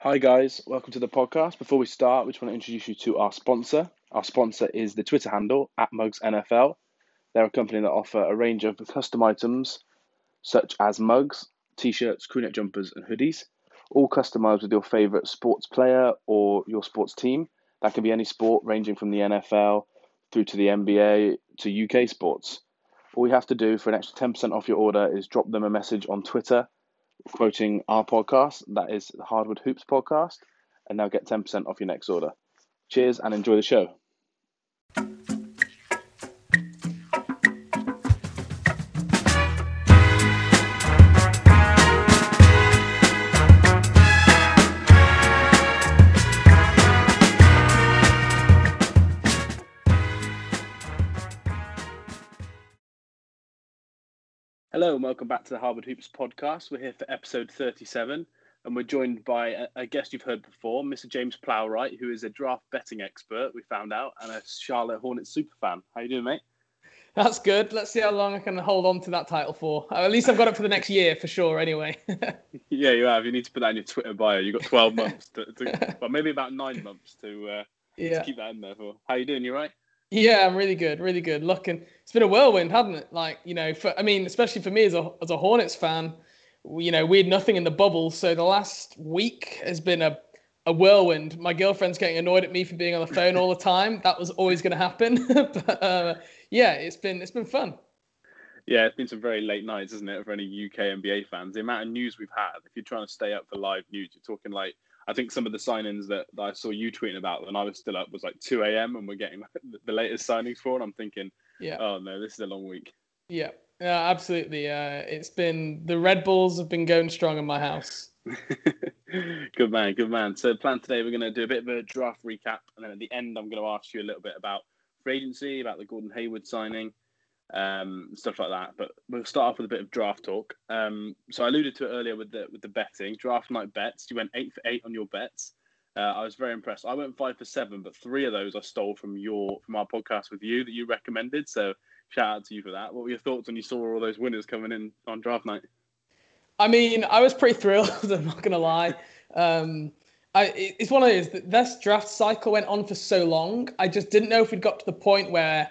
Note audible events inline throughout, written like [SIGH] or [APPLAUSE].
Hi, guys. Welcome to the podcast. Before we start, we just want to introduce you to our sponsor. Our sponsor is the Twitter handle at Mugs NFL. They're a company that offer a range of custom items such as mugs, t shirts, crewneck jumpers, and hoodies, all customized with your favorite sports player or your sports team. That can be any sport, ranging from the NFL through to the NBA to UK sports. All you have to do for an extra 10% off your order is drop them a message on Twitter quoting our podcast. That is the Hardwood Hoops podcast. And they'll get 10% off your next order. Cheers and enjoy the show. Hello and welcome back to the Hardwood Hoops podcast. We're here for episode 37 and we're joined by a, a guest you've heard before, Mr. James Plowright, who is a draft betting expert, we found out, and a Charlotte Hornets super fan. How you doing, mate? That's good. Let's see how long I can hold on to that title for. At least I've got it for the next year for sure, anyway. [LAUGHS] yeah, you have. You need to put that in your Twitter bio. You've got 12 months, to, to [LAUGHS] well, maybe about nine months to, uh, yeah. to keep that in there for. How you doing? You right? Yeah, I'm really good, really good. Looking, it's been a whirlwind, hasn't it? Like you know, for I mean, especially for me as a as a Hornets fan, we, you know, we had nothing in the bubble, so the last week has been a a whirlwind. My girlfriend's getting annoyed at me for being on the phone all the time. That was always going to happen, [LAUGHS] but uh, yeah, it's been it's been fun. Yeah, it's been some very late nights, isn't it, for any UK NBA fans? The amount of news we've had. If you're trying to stay up for live news, you're talking like I think some of the signings that, that I saw you tweeting about when I was still up was like 2 a.m. and we're getting [LAUGHS] the latest signings for, and I'm thinking, yeah, oh no, this is a long week. Yeah, yeah, absolutely. Uh, it's been the Red Bulls have been going strong in my house. [LAUGHS] good man, good man. So, plan today, we're going to do a bit of a draft recap, and then at the end, I'm going to ask you a little bit about free agency, about the Gordon Hayward signing, um, stuff like that. But we'll start off with a bit of draft talk. Um, so I alluded to it earlier with the with the betting draft night bets. You went eight for eight on your bets. Uh, I was very impressed. I went five for seven, but three of those I stole from your from our podcast with you that you recommended. So shout out to you for that. What were your thoughts when you saw all those winners coming in on draft night? I mean, I was pretty thrilled. [LAUGHS] I'm not gonna lie. Um, I, it's one of those this draft cycle went on for so long. I just didn't know if we'd got to the point where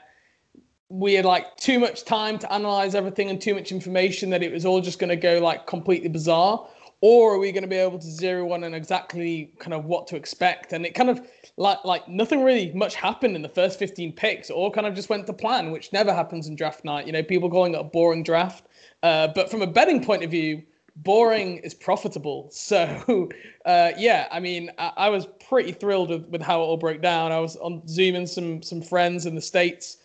we had like too much time to analyze everything and too much information that it was all just going to go like completely bizarre? Or are we going to be able to zero in on exactly kind of what to expect? And it kind of like like nothing really much happened in the first 15 picks. All kind of just went to plan which never happens in draft night you know people calling it a boring draft. Uh, but from a betting point of view boring is profitable. [LAUGHS] So uh, yeah i mean I, I, was pretty thrilled with, with how it all broke down. I was on zooming some some friends in the states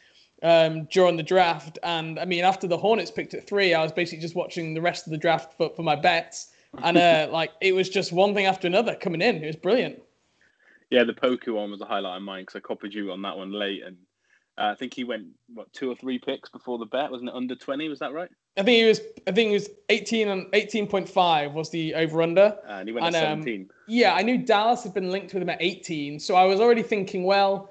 um, during the draft. And I mean, after the Hornets picked at three, I was basically just watching the rest of the draft for, for my bets. And uh, [LAUGHS] like it was just one thing after another coming in. It was brilliant. Yeah, the Poku one was a highlight of mine because I copied you on that one late, and uh, I think he went what two or three picks before the bet, wasn't it? Under twenty, was that right? I think he was. I think he was eighteen and eighteen point five was the over under. And he went and, um, seventeen. yeah, I knew Dallas had been linked with him at eighteen, so I was already thinking, well,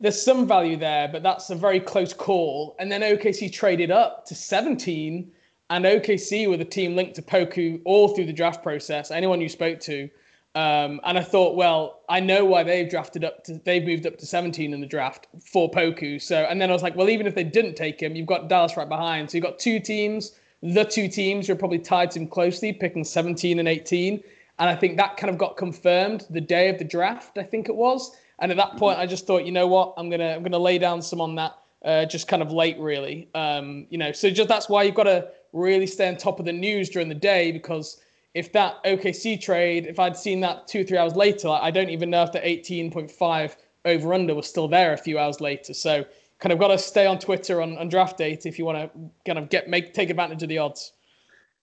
there's some value there, but that's a very close call. And then OKC traded up to 17, and OKC were the team linked to Poku all through the draft process. Anyone you spoke to, um, and I thought, well, I know why they've drafted up to, they've moved up to 17 in the draft for Poku. So, and then I was like, well, even if they didn't take him, you've got Dallas right behind. So you've got two teams, the two teams are probably tied to him closely, picking 17 and 18. And I think that kind of got confirmed the day of the draft, I think it was. And at that point, I just thought, you know what, I'm gonna I'm gonna lay down some on that. Uh, just kind of late, really. Um, you know, so just that's why you've got to really stay on top of the news during the day because if that OKC trade, if I'd seen that two three hours later, I don't even know if the 18.5 over under was still there a few hours later. So kind of got to stay on Twitter on, on draft date if you want to kind of get make take advantage of the odds.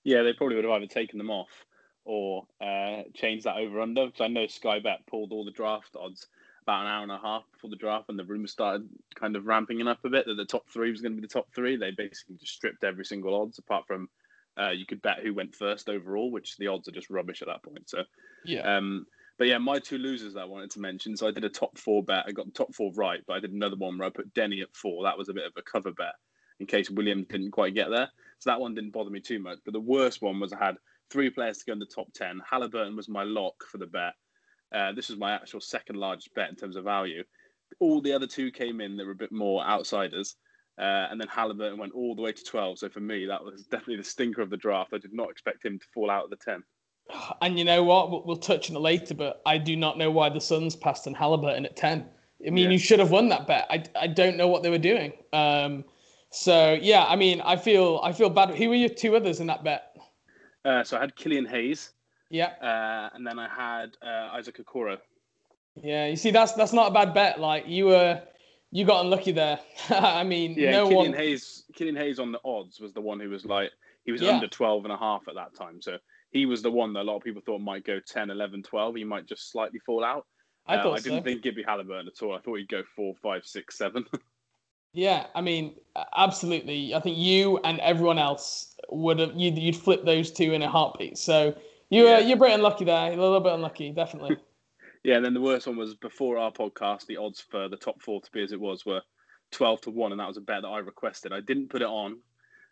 Yeah, they probably would have either taken them off or uh, changed that over under because I know Sky Bet pulled all the draft odds about an hour and a half before the draft, and the rumors started kind of ramping it up a bit that the top three was going to be the top three. They basically just stripped every single odds apart from uh, you could bet who went first overall, which the odds are just rubbish at that point. So yeah. Um, but yeah, my two losers that I wanted to mention. So I did a top four bet. I got the top four right, but I did another one where I put Deni at four. That was a bit of a cover bet in case Williams didn't quite get there. So that one didn't bother me too much. But the worst one was I had three players to go in the top 10. Halliburton was my lock for the bet. Uh, this was my actual second largest bet in terms of value. All the other two came in that were a bit more outsiders. Uh, and then Halliburton went all the way to 12. So for me, that was [LAUGHS] definitely the stinker of the draft. I did not expect him to fall out of the 10. [SIGHS] And you know what? We'll touch on it later, but I do not know why the Suns passed on Halliburton at 10. I mean, yeah. you should have won that bet. I, I don't know what they were doing. Um, so yeah, I mean, I feel I feel bad. Who were your two others in that bet? Uh, so I had Killian Hayes. Yeah. Uh, and then I had uh, Isaac Okoro. Yeah, you see, that's that's not a bad bet. Like you were, you got unlucky there. [LAUGHS] I mean, yeah, no Killian one... Hayes, Killian Hayes on the odds was the one who was like he was yeah. under 12 and a half at that time. So he was the one that a lot of people thought might go 10, 11, 12. He might just slightly fall out. I uh, thought I didn't so. think Gibby Halliburton at all. I thought he'd go four, five, six, seven. [LAUGHS] yeah, I mean, absolutely. I think you and everyone else would have you'd, you'd flip those two in a heartbeat. So you yeah. you're pretty unlucky there. A little bit unlucky, definitely. [LAUGHS] yeah, and then the worst one was before our podcast. The odds for the top four to be as it was were twelve to one, and that was a bet that I requested. I didn't put it on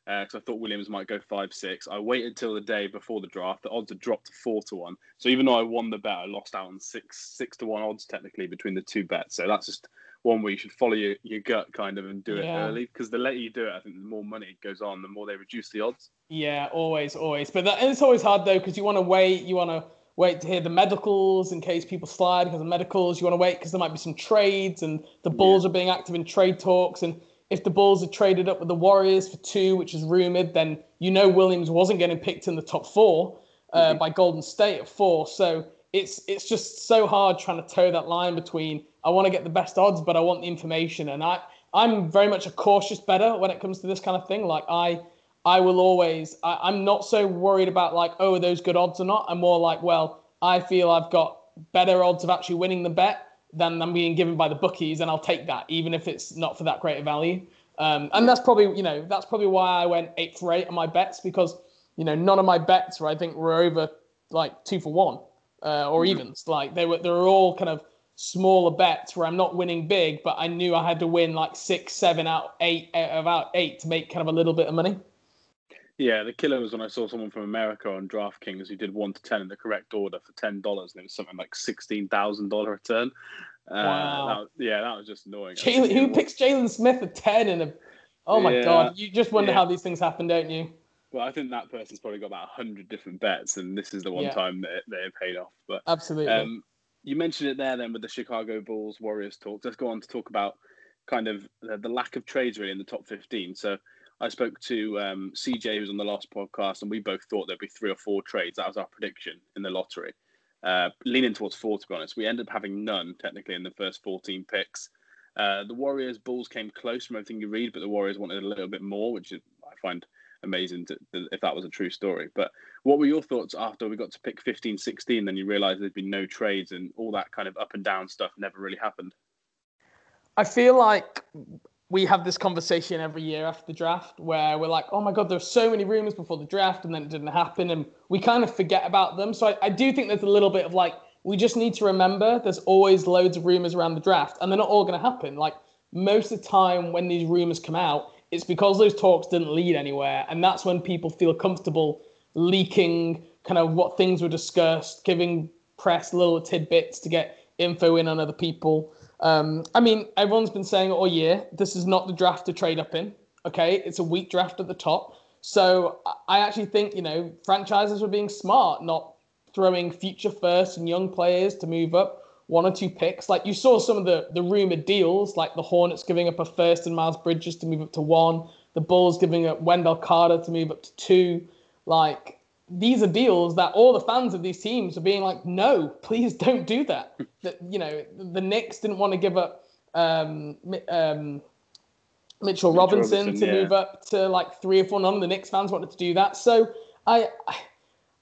because uh, I thought Williams might go five six. I waited till the day before the draft. The odds had dropped to four to one. So even though I won the bet, I lost out on six six to one odds technically between the two bets. So that's just one where you should follow your, your gut kind of and do it yeah. early because the later you do it, I think the more money goes on, the more they reduce the odds. Yeah, always, always. But that, it's always hard though because you want to wait. You want to wait to hear the medicals in case people slide because of medicals. You want to wait because there might be some trades and the Bulls yeah. are being active in trade talks and if the Bulls are traded up with the Warriors for two, which is rumored, then you know Williams wasn't getting picked in the top four uh, mm-hmm. by Golden State at four. So it's it's just so hard trying to toe that line between I want to get the best odds, but I want the information. And I I'm very much a cautious better when it comes to this kind of thing. Like I I will always I, I'm not so worried about like oh are those good odds or not. I'm more like well I feel I've got better odds of actually winning the bet than I'm being given by the bookies, and I'll take that, even if it's not for that great a value. Um, and that's probably, you know, that's probably why I went eight for eight on my bets because, you know, none of my bets were, I think, were over like two for one uh, or mm-hmm. evens. Like they were, they were all kind of smaller bets where I'm not winning big, but I knew I had to win like six, seven out eight out of eight to make kind of a little bit of money. Yeah, the killer was when I saw someone from America on DraftKings who did one to ten in the correct order for ten dollars, and it was something like sixteen thousand dollar return. Uh, wow. That, yeah, that was just annoying. Jaylen, who picks Jalen Smith at ten in a? Oh my yeah, god! You just wonder yeah. how these things happen, don't you? Well, I think that person's probably got about hundred different bets, and this is the one yeah. time that they paid off. But absolutely. Um, you mentioned it there, then with the Chicago Bulls Warriors talk. Let's go on to talk about kind of the, the lack of trades really in the top fifteen. So I spoke to um, CJ, who's on the last podcast, and we both thought there'd be three or four trades. That was our prediction in the lottery, uh, leaning towards four, to be honest. We ended up having none, technically, in the first 14 picks. Uh, the Warriors Bulls came close from everything you read, but the Warriors wanted a little bit more, which I find amazing to, if that was a true story. But what were your thoughts after we got to pick 15, 16? Then you realised there'd been no trades and all that kind of up and down stuff never really happened. I feel like we have this conversation every year after the draft where we're like, oh my God, there's so many rumors before the draft and then it didn't happen. And we kind of forget about them. So I, I, do think there's a little bit of like, we just need to remember there's always loads of rumors around the draft and they're not all going to happen. Like most of the time when these rumors come out, it's because those talks didn't lead anywhere. And that's when people feel comfortable leaking kind of what things were discussed, giving press little tidbits to get info in on other people. Um, I mean, everyone's been saying all year this is not the draft to trade up in. Okay, it's a weak draft at the top. So I actually think you know franchises were being smart, not throwing future first and young players to move up one or two picks. Like you saw some of the the rumored deals, like the Hornets giving up a first and Miles Bridges to move up to one, the Bulls giving up Wendell Carter to move up to two. Like these are deals that all the fans of these teams are being like, no, please [LAUGHS] don't do that. that you know, the Knicks didn't want to give up um, um, Mitchell, Robinson, Robinson, to yeah. move up to like three or four. None of the Knicks fans wanted to do that. So I,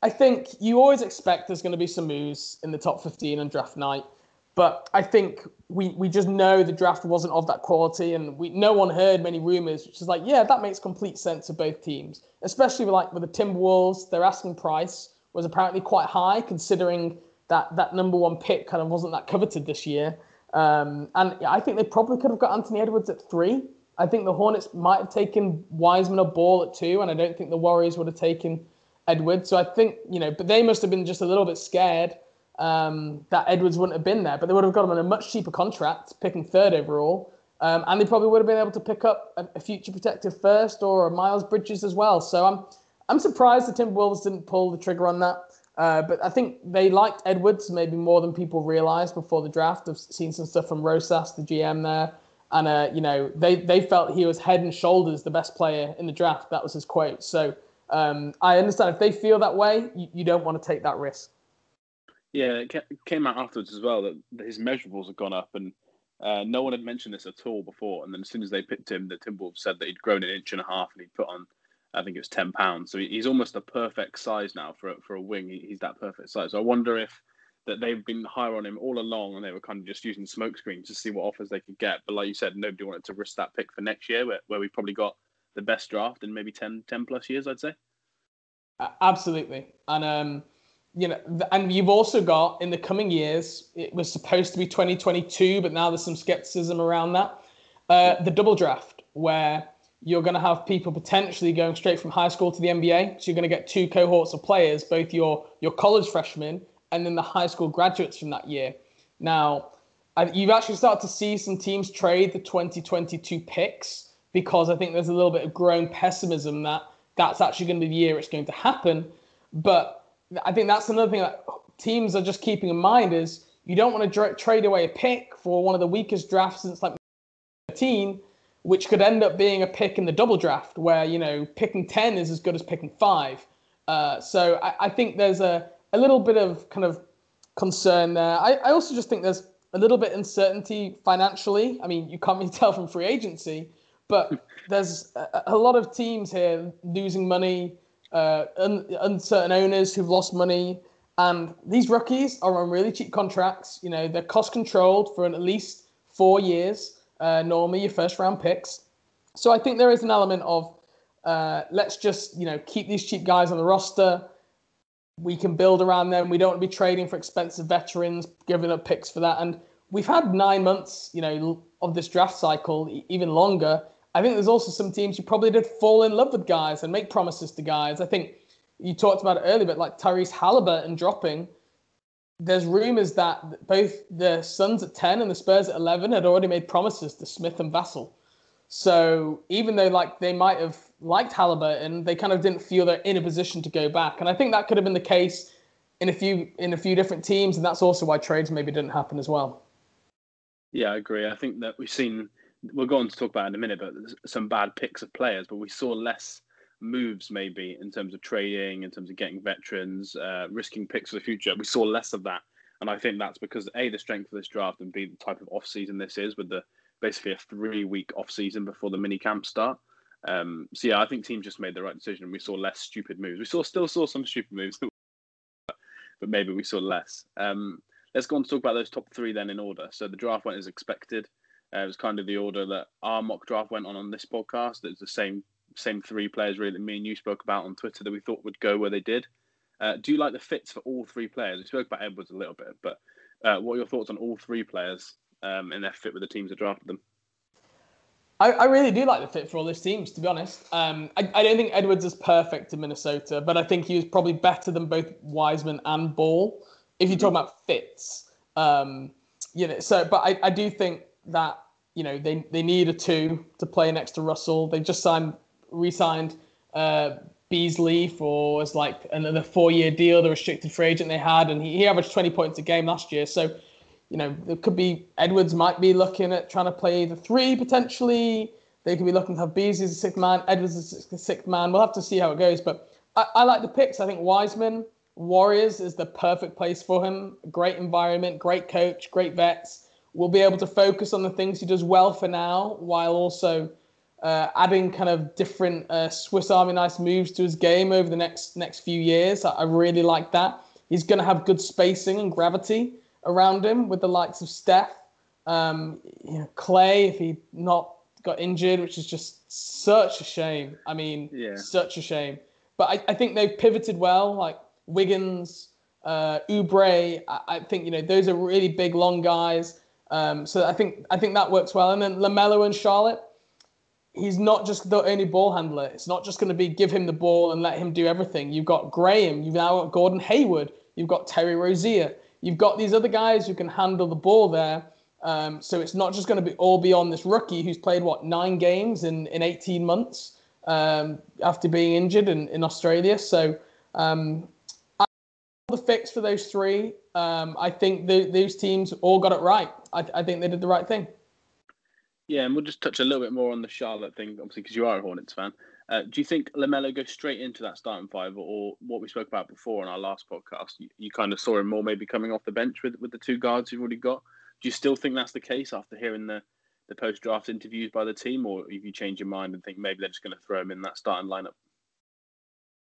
I think you always expect there's going to be some moves in the top 15 on draft night. But I think we, we just know the draft wasn't of that quality, and we no one heard many rumors, which is like, yeah, that makes complete sense of both teams, especially with like with the Timberwolves. Their asking price was apparently quite high, considering that that number one pick kind of wasn't that coveted this year. Um, and I think they probably could have got Anthony Edwards at three. I think the Hornets might have taken Wiseman a Ball at two, and I don't think the Warriors would have taken Edwards. So I think you know, but they must have been just a little bit scared um, that Edwards wouldn't have been there, but they would have got him on a much cheaper contract, picking third overall. Um, and they probably would have been able to pick up a, a, future protective first or a Miles Bridges as well. So I'm I'm surprised the Timberwolves didn't pull the trigger on that. Uh, but I think they liked Edwards maybe more than people realized before the draft. I've seen some stuff from Rosas, the GM there, and uh, you know they they felt he was head and shoulders the best player in the draft. That was his quote. So um, I understand if they feel that way, you, you don't want to take that risk. Yeah, it came out afterwards as well that his measurables had gone up, and uh, no one had mentioned this at all before. And then as soon as they picked him, the Timberwolves said that he'd grown an inch and a half, and he'd put on, I think it was ten pounds. So he's almost a perfect size now for for a wing. He's that perfect size. So I wonder if that they've been higher on him all along, and they were kind of just using smokescreens to see what offers they could get. But like you said, nobody wanted to risk that pick for next year, where, where we probably got the best draft in maybe 10, 10 plus years, I'd say. Absolutely, and um, you know, and you've also got in the coming years, it was supposed to be 2022, but now there's some skepticism around that. Uh, the double draft, where you're going to have people potentially going straight from high school to the NBA. So you're going to get two cohorts of players, both your your college freshmen and then the high school graduates from that year. Now, you've actually started to see some teams trade the 2022 picks because I think there's a little bit of growing pessimism that that's actually going to be the year it's going to happen. But I think that's another thing that teams are just keeping in mind is you don't want to dra- trade away a pick for one of the weakest drafts since like 13, which could end up being a pick in the double draft where you know picking 10 is as good as picking five. Uh, so I, I, think there's a, a little bit of kind of concern there. I, I also just think there's a little bit of uncertainty financially. I mean, you can't really [LAUGHS] tell from free agency, but there's a, a lot of teams here losing money uh, un- uncertain owners who've lost money. And these rookies are on really cheap contracts. You know, they're cost controlled for at least four years, uh, normally your first round picks. So I think there is an element of uh, let's just, you know, keep these cheap guys on the roster. We can build around them. We don't want to be trading for expensive veterans, giving up picks for that. And we've had nine months, you know, of this draft cycle, even longer. I think there's also some teams who probably did fall in love with guys and make promises to guys. I think you talked about it earlier, but like Tyrese Halliburton dropping, there's rumors that both the Suns at 10 and the Spurs at 11 had already made promises to Smith and Vassell. So even though like they might have liked Halliburton, they kind of didn't feel they're in a position to go back. And I think that could have been the case in a few in a few different teams, and that's also why trades maybe didn't happen as well. Yeah, I agree. I think that we've seen we'll go on to talk about in a minute, but some bad picks of players, but we saw less moves maybe in terms of trading, in terms of getting veterans, uh, risking picks for the future. We saw less of that, and I think that's because a the strength of this draft and b the type of off season this is with the basically a three week off season before the mini camp start. Um, so yeah, I think teams just made the right decision. We saw less stupid moves. We saw still saw some stupid moves, [LAUGHS] but maybe we saw less. Um, let's go on to talk about those top three then in order. So the draft went as expected. Uh, it was kind of the order that our mock draft went on on this podcast. It's the same same three players really that me and you spoke about on Twitter that we thought would go where they did. Uh, do you like the fits for all three players? We spoke about Edwards a little bit, but uh, what are your thoughts on all three players um, and their fit with the teams that drafted them? I, I, really do like the fit for all these teams, to be honest. Um, I, I, don't think Edwards is perfect in Minnesota, but I think he was probably better than both Wiseman and Ball. If you're talking about fits, um, you know. So, but I, I do think that you know they they need a two to play next to Russell. They just signed re-signed uh, Beasley for as like another four-year deal, the restricted free agent they had, and he, he averaged 20 points a game last year. So, you know, it could be Edwards might be looking at trying to play the three potentially. They could be looking to have Beasley as a sixth man, Edwards as a sixth man. We'll have to see how it goes, but I, I like the picks. I think Wiseman Warriors is the perfect place for him. Great environment, great coach, great vets will be able to focus on the things he does well for now, while also uh, adding kind of different uh, Swiss Army knife moves to his game over the next next few years. I, I really like that. He's going to have good spacing and gravity around him with the likes of Steph, um, you know, Clay if he not got injured, which is just such a shame. I mean, yeah. such a shame. But I, I think they've pivoted well, like Wiggins, uh, Oubre. I, I think you know those are really big, long guys um, so I think I think that works well. And then Lamelo and Charlotte, he's not just the only ball handler. It's not just going to be give him the ball and let him do everything. You've got Graham, you've now got Gordon Hayward, you've got Terry Rozier, you've got these other guys who can handle the ball there. Um, so it's not just going to be all be on this rookie who's played what nine games in in 18 months um, after being injured in, in Australia. So um, the fix for those three. Um, I think the, those teams all got it right. I, I think they did the right thing. Yeah, and we'll just touch a little bit more on the Charlotte thing, obviously, because you are a Hornets fan. Uh, do you think Lamelo goes straight into that starting five, or what we spoke about before on our last podcast? You, you, kind of saw him more maybe coming off the bench with with the two guards you've already got. Do you still think that's the case after hearing the the post draft interviews by the team, or have you changed your mind and think maybe they're just going to throw him in that starting lineup?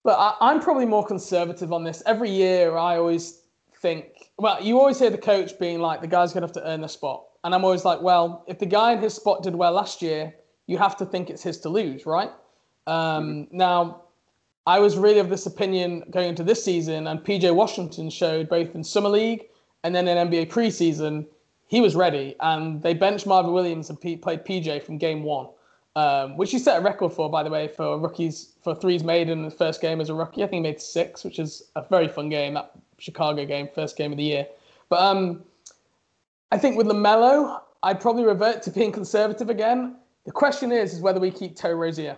But I, I'm probably more conservative on this. Every year, I always think, well, you always hear the coach being like, the guy's going to have to earn the spot. And I'm always like, well, if the guy in his spot did well last year, you have to think it's his to lose, right? Um, mm-hmm. Now, I was really of this opinion going into this season, and PJ Washington showed both in Summer League and then in NBA preseason, he was ready. And they benched Marvin Williams and P- played PJ from game one um, which he set a record for, by the way, for rookies for threes made in the first game as a rookie. I think he made six, which is a very fun game. That Chicago game, first game of the year. But um, I think with Lamelo, I'd probably revert to being conservative again. The question is, is whether we keep Terry Rozier.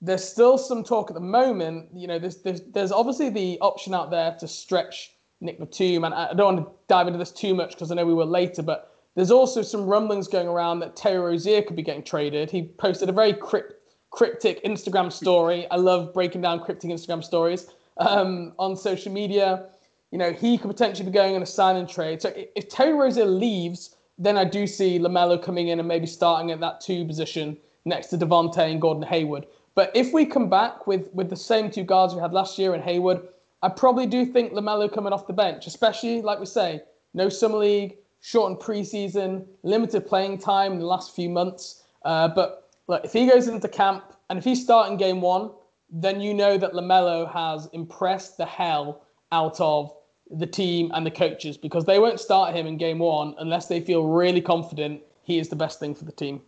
There's still some talk at the moment. You know, there's, there's, there's obviously the option out there to stretch Nick Batum, and I don't want to dive into this too much because I know we will later, but there's also some rumblings going around that Terry Rozier could be getting traded. He posted a very crypt, cryptic Instagram story. I love breaking down cryptic Instagram stories um, on social media. You know, he could potentially be going on a sign and trade. So if Terry Rozier leaves, then I do see LaMelo coming in and maybe starting at that two position next to Devonte and Gordon Hayward. But if we come back with with the same two guards we had last year in Hayward, I probably do think LaMelo coming off the bench, especially like we say, no summer league, shortened preseason, limited playing time in the last few months. Uh, but look, if he goes into camp and if he's starting game one, then you know that LaMelo has impressed the hell out of the team and the coaches because they won't start him in game one unless they feel really confident he is the best thing for the team.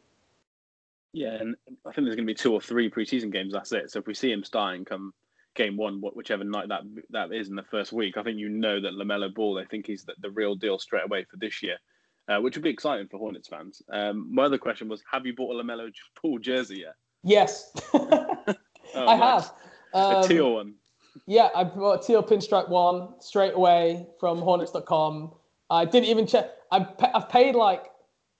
Yeah, and I think there's going to be two or three preseason games. That's it. So if we see him starting come game one, whichever night that that is in the first week, I think you know that Lamelo Ball. I think he's the, the real deal straight away for this year, uh, which would be exciting for Hornets fans. Um, my other question was, have you bought a Lamelo Ball jersey yet? Yes, [LAUGHS] oh, I have. Um, a teal one. Yeah, I bought a teal pinstripe one straight away from Hornets.com. I didn't even check. I've, I've paid like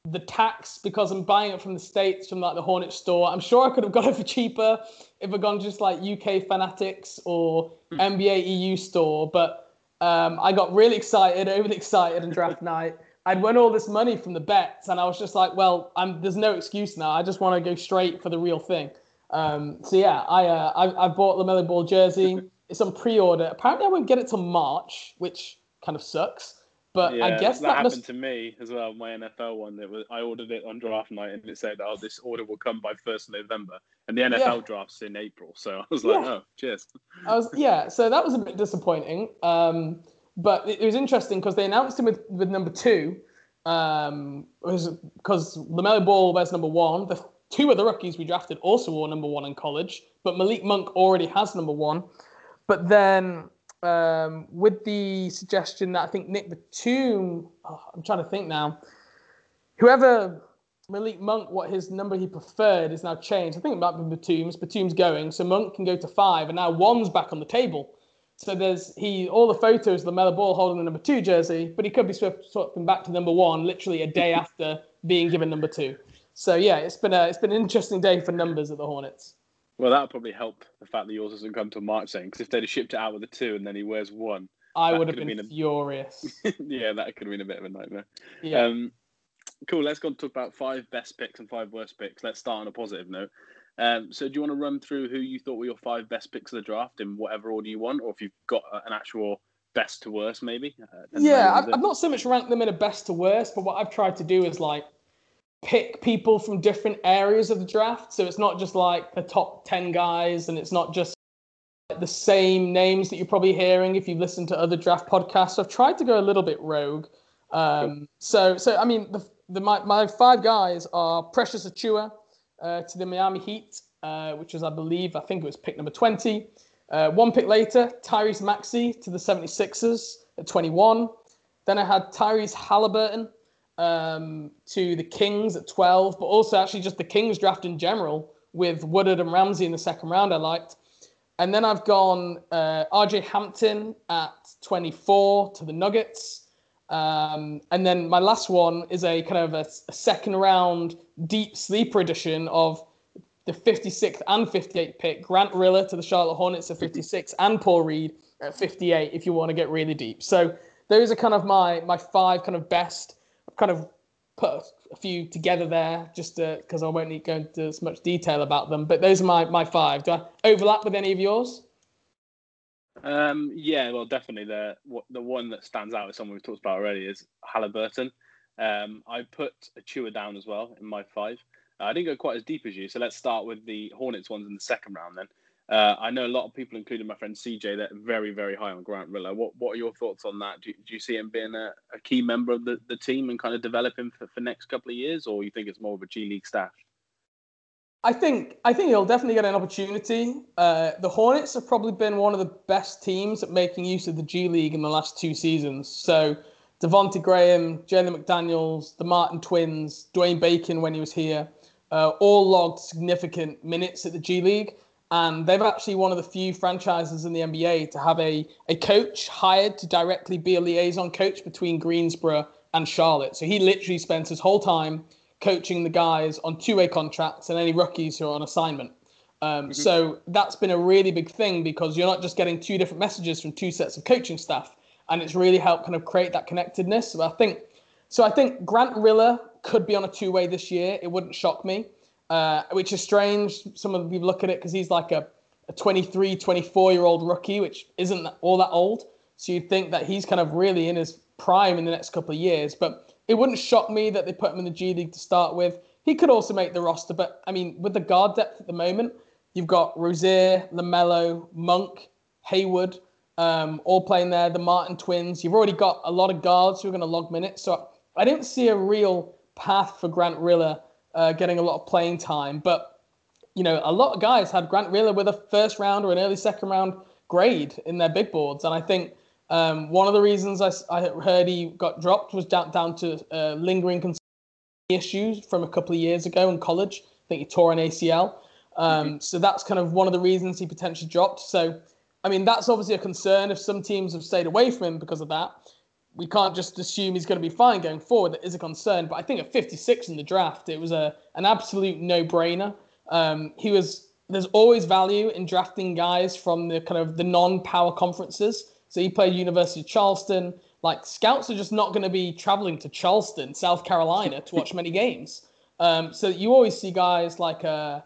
the tax because I'm buying it from the states from like the Hornet store. I'm sure I could have got it for cheaper if I'd gone just like UK Fanatics or NBA hmm. EU store. But um, I got really excited, overly excited on draft [LAUGHS] night. I'd won all this money from the bets, and I was just like, well, I'm, there's no excuse now. I just want to go straight for the real thing. Um, so yeah, I, uh, I I bought Lamelo Ball jersey. [LAUGHS] It's on pre-order. Apparently, I won't get it till March, which kind of sucks. But yeah, I guess that, that happened must... to me as well. My NFL one, it was I ordered it on draft night, and it said, "Oh, this order will come by first November." And the NFL yeah. drafts in April, so I was like, yeah. "Oh, cheers." I was yeah, so that was a bit disappointing. Um, but it, it was interesting because they announced him with, with number two, um, because Lamelo Ball wears number one. The two of the rookies we drafted also wore number one in college, but Malik Monk already has number one. But then um, with the suggestion that I think Nick Batum, oh, I'm trying to think now, whoever Malik Monk, what his number he preferred is now changed. I think it might be Batum's. Batum's going, so Monk can go to five, and now one's back on the table. So there's he all the photos of Lamelo Ball holding the number two jersey, but he could be swapped, swapping back to number one literally a day [LAUGHS] after being given number two. So yeah, it's been a it's been an interesting day for numbers at the Hornets. Well, that would probably help the fact that yours doesn't come to March saying because if they'd have shipped it out with a two and then he wears one, I would have been, been a... furious. [LAUGHS] yeah, that could have been a bit of a nightmare. Yeah. Um, cool. Let's go and talk about five best picks and five worst picks. Let's start on a positive note. Um, so, do you want to run through who you thought were your five best picks of the draft in whatever order you want, or if you've got an actual best to worst, maybe? Uh, yeah, I've, I've not so much ranked them in a best to worst, but what I've tried to do is like pick people from different areas of the draft. So it's not just like the top 10 guys and it's not just the same names that you're probably hearing if you listen to other draft podcasts. So I've tried to go a little bit rogue. Um, so, so I mean, the, the my, my five guys are Precious Achiuwa, uh, to the Miami Heat, uh, which was, I believe, I think it was pick number 20. Uh, one pick later, Tyrese Maxey to the 76ers at 21. Then I had Tyrese Halliburton um, to the Kings at 12, but also actually just the Kings draft in general with Woodard and Ramsey in the second round I liked. And then I've gone uh, RJ Hampton at 24 to the Nuggets. Um, and then my last one is a kind of a, a, second round deep sleeper edition of the 56th and 58th pick, Grant Riller to the Charlotte Hornets at 56 and Paul Reed at 58 if you want to get really deep. So those are kind of my my five kind of best. Kind of put a few together there just because I won't need go into as much detail about them. But those are my my five. Do I overlap with any of yours? Um, yeah, well, definitely the the one that stands out is someone we've talked about already is Halliburton. Um, I put Achiuwa down as well in my five. Uh, I didn't go quite as deep as you, so let's start with the Hornets ones in the second round then. Uh, I know a lot of people, including my friend CJ, that are very, very high on Grant Riller. What What are your thoughts on that? Do, do you see him being a, a, key member of the, the team and kind of developing for for next couple of years, or you think it's more of a G League stash? I think I think he'll definitely get an opportunity. Uh, the Hornets have probably been one of the best teams at making use of the G League in the last two seasons. So Devonte Graham, Jalen McDaniels, the Martin Twins, Dwayne Bacon when he was here, uh, all logged significant minutes at the G League and they've actually one of the few franchises in the NBA to have a, a coach hired to directly be a liaison coach between Greensboro and Charlotte. So he literally spends his whole time coaching the guys on two-way contracts and any rookies who are on assignment. Um, mm-hmm. So that's been a really big thing because you're not just getting two different messages from two sets of coaching staff, and it's really helped kind of create that connectedness. So I think, so I think Grant Riller could be on a two-way this year. It wouldn't shock me uh, which is strange. Some of you look at it because he's like a, a 23, 24 year old rookie, which isn't all that old. So you'd think that he's kind of really in his prime in the next couple of years. But it wouldn't shock me that they put him in the G League to start with. He could also make the roster, but I mean, with the guard depth at the moment, you've got Rozier, LaMelo, Monk, Hayward, um, all playing there. The Martin twins. You've already got a lot of guards who are going to log minutes. So I didn't see a real path for Grant Riller uh, getting a lot of playing time. But you know, a lot of guys had Grant Riller with a first round or an early second round grade in their big boards, and I think um, one of the reasons I, I, heard he got dropped was down down to uh, lingering issues from a couple of years ago in college. I think he tore an ACL. Um, mm-hmm. So that's kind of one of the reasons he potentially dropped. So, I mean, that's obviously a concern if some teams have stayed away from him because of that we can't just assume he's going to be fine going forward. That is a concern. But I think at 56 in the draft, it was a an absolute no brainer. Um, he was. There's always value in drafting guys from the kind of the non-power conferences. So he played University of Charleston. Like scouts are just not going to be traveling to Charleston, South Carolina, to watch many games. Um, so you always see guys like uh,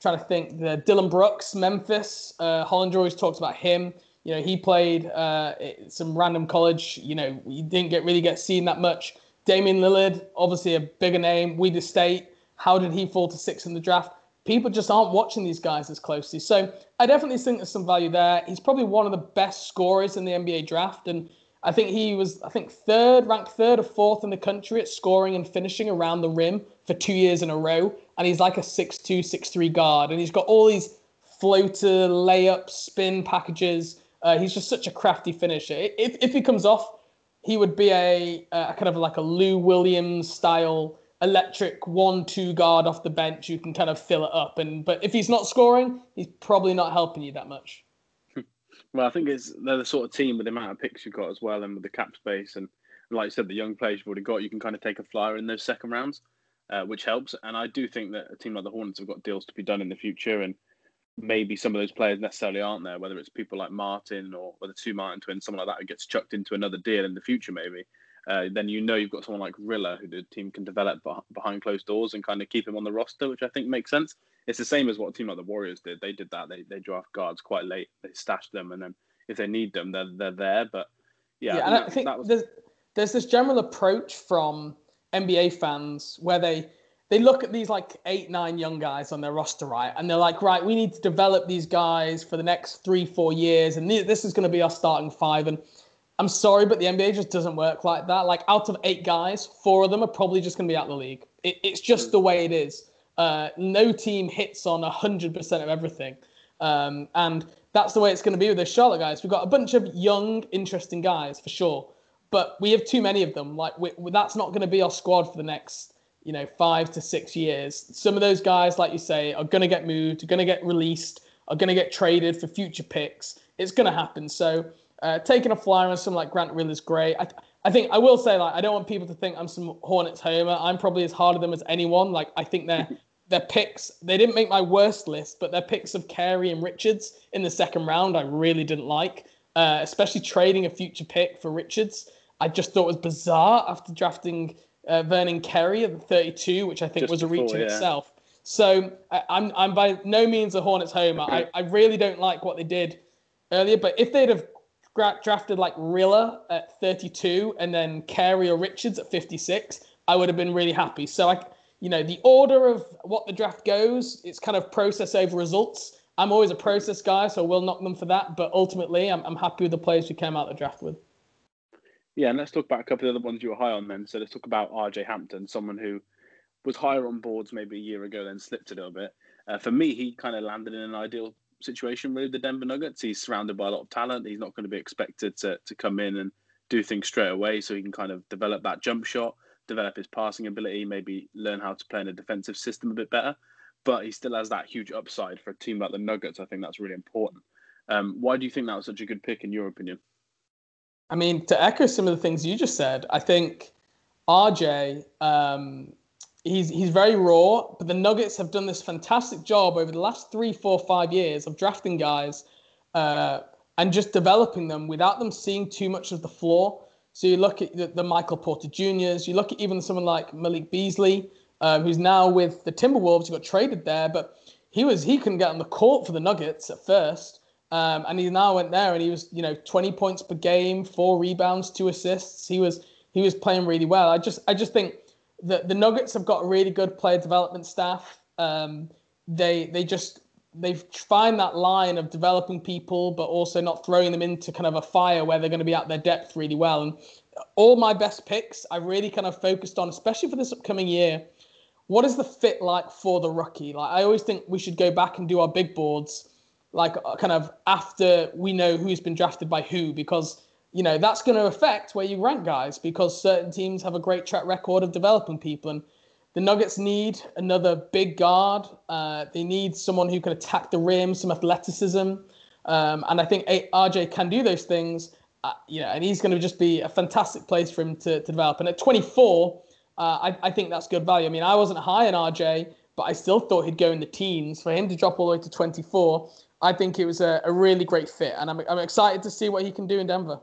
trying to think the Dillon Brooks, Memphis. Uh, Hollinger always talks about him. You know, he played uh, some random college. You know, he didn't get really get seen that much. Damian Lillard, obviously a bigger name. Weber State. How did he fall to six in the draft? People just aren't watching these guys as closely. So I definitely think there's some value there. He's probably one of the best scorers in the NBA draft, and I think he was, I think, third, ranked third or fourth in the country at scoring and finishing around the rim for two years in a row. And he's like a 6'2, 6'3 guard. And he's got all these floater, layup, spin packages. Uh, he's just such a crafty finisher. If, if he comes off, he would be a, a kind of like a Lou Williams style electric one-two guard off the bench. You can kind of fill it up. And but if he's not scoring, he's probably not helping you that much. [LAUGHS] Well, I think it's they're the sort of team with the amount of picks you've got as well, and with the cap space, and, and like you said, the young players you've already got, you can kind of take a flyer in those second rounds, uh, which helps. And I do think that a team like the Hornets have got deals to be done in the future, and maybe some of those players necessarily aren't there, whether it's people like Martin or, the two Martin twins, someone like that who gets chucked into another deal in the future, maybe. Uh, then you know you've got someone like Riller who the team can develop behind closed doors and kind of keep him on the roster, which I think makes sense. It's the same as what a team like the Warriors did. They did that. They they draft guards quite late. They stash them, and then if they need them, they're they're there. But yeah, yeah, I think, I think was... there's there's this general approach from NBA fans where they they look at these like eight, nine young guys on their roster, right? And they're like, right, we need to develop these guys for the next three, four years. And this is going to be our starting five. And I'm sorry, but the NBA just doesn't work like that. Like, out of eight guys, four of them are probably just going to be out of the league. It, it's just the way it is. Uh, no team hits on 100% of everything. Um, and that's the way it's going to be with the Charlotte guys. We've got a bunch of young, interesting guys for sure, but we have too many of them. Like we, that's not going to be our squad for the next, you know, five to six years. Some of those guys, like you say, are going to get moved, are going to get released, are going to get traded for future picks. It's going to happen. So uh, taking a flyer on someone like Grant Rill is great. I, I think I will say like I don't want people to think I'm some Hornets homer. I'm probably as hard on them as anyone. Like I think they're [LAUGHS] their picks. They didn't make my worst list, but their picks of Carey and Richards in the second round, I really didn't like. Uh, especially trading a future pick for Richards, I just thought was bizarre after drafting uh, Vernon Carey at 32, which I think just was a reach in yeah. itself. So I, I'm I'm by no means a Hornets homer. I, I really don't like what they did earlier, but if they'd have drafted like Riller at 32 and then Carey or Richards at 56, I would have been really happy. So I you know, the order of what the draft goes, it's kind of process over results. I'm always a process guy, so we'll knock them for that. But ultimately, I'm, I'm happy with the players we came out of the draft with. Yeah, and let's talk about a couple of the other ones you were high on then. So let's talk about RJ Hampton, someone who was higher on boards maybe a year ago, then slipped a little bit. Uh, for me, he kind of landed in an ideal situation with the Denver Nuggets. He's surrounded by a lot of talent. He's not going to be expected to, to come in and do things straight away, so he can kind of develop that jump shot develop his passing ability, maybe learn how to play in a defensive system a bit better. But he still has that huge upside for a team like the Nuggets. I think that's really important. Um, why do you think that was such a good pick, in your opinion? I mean, to echo some of the things you just said, I think RJ, um, he's he's very raw, but the Nuggets have done this fantastic job over the last three, four, five years of drafting guys uh, and just developing them without them seeing too much of the floor. So you look at the, the Michael Porter Juniors, you look at even someone like Malik Beasley, um, who's now with the Timberwolves, who got traded there, but he was he couldn't get on the court for the Nuggets at first. Um, and he now went there and he was, you know, 20 points per game, four rebounds, two assists. He was he was playing really well. I just I just think that the Nuggets have got a really good player development staff. Um, they they just they find that line of developing people, but also not throwing them into kind of a fire where they're going to be at their depth really well. And all my best picks, I really kind of focused on, especially for this upcoming year. What is the fit like for the rookie? Like I always think we should go back and do our big boards, like uh, kind of after we know who's been drafted by who, because you know that's going to affect where you rank guys. Because certain teams have a great track record of developing people, and the Nuggets need another big guard. Uh, they need someone who can attack the rim, some athleticism. Um, and I think RJ can do those things. Uh, and he's going to just be a fantastic place for him to, to develop. And at 24, uh, I, I think that's good value. I mean, I wasn't high on RJ, but I still thought he'd go in the teens. For him to drop all the way to 24, I think it was a, a really great fit. And I'm, I'm excited to see what he can do in Denver.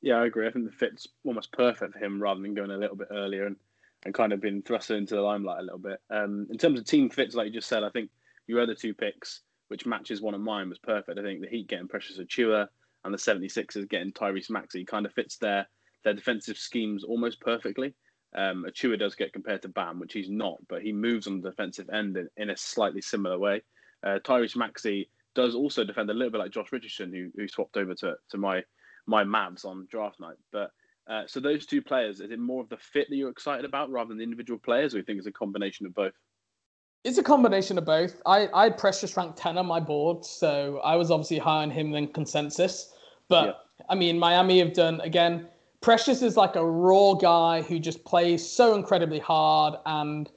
Yeah, I agree. I think the fit's almost perfect for him rather than going a little bit earlier. And and kind of been thrust into the limelight a little bit. Um, in terms of team fits, like you just said, I think your other two picks, which matches one of mine, was perfect. I think the Heat getting Precious Achiuwa and the 76ers getting Tyrese Maxey kind of fits their their defensive schemes almost perfectly. Um, Achiuwa does get compared to Bam, which he's not, but he moves on the defensive end in, in a slightly similar way. Uh, Tyrese Maxey does also defend a little bit like Josh Richardson, who, who swapped over to, to my my Mavs on draft night. But uh, so those two players, is it more of the fit that you're excited about rather than the individual players, or you think it's a combination of both? It's a combination of both. I, I had Precious ranked 10 on my board, so I was obviously higher on him than consensus. But yeah. I mean, Miami have done, again, Precious is like a raw guy who just plays so incredibly hard and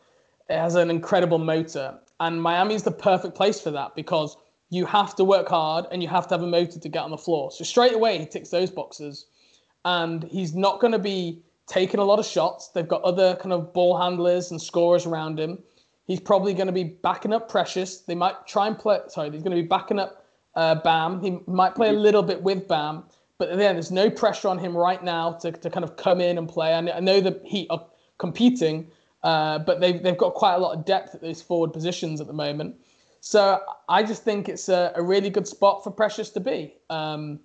has an incredible motor. And Miami's the perfect place for that because you have to work hard and you have to have a motor to get on the floor. So straight away, he ticks those boxes and he's not going to be taking a lot of shots. They've got other kind of ball handlers and scorers around him. He's probably going to be backing up Precious. They might try and play. Sorry, he's going to be backing up uh, Bam. He might play a mm-hmm. little bit with Bam, but then there's no pressure on him right now to, to kind of come in and play. I know the Heat are competing, uh, but they've, they've got quite a lot of depth at those forward positions at the moment. So I just think it's a, a really good spot for Precious to be. Um,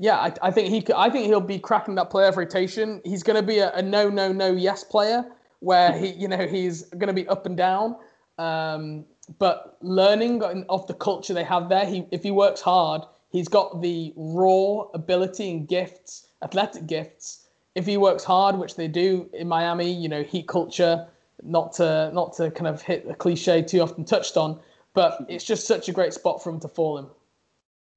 yeah, I, I, think he could, I think he'll be cracking that playoff rotation. He's going to be a, a, no, no, no, yes player where he, you know, he's going to be up and down. Um, but learning of the culture they have there, he if he works hard, he's got the raw ability and gifts, athletic gifts. If he works hard, which they do in Miami, you know, heat culture, not to not to kind of hit the cliche too often touched on, but it's just such a great spot for him to fall in.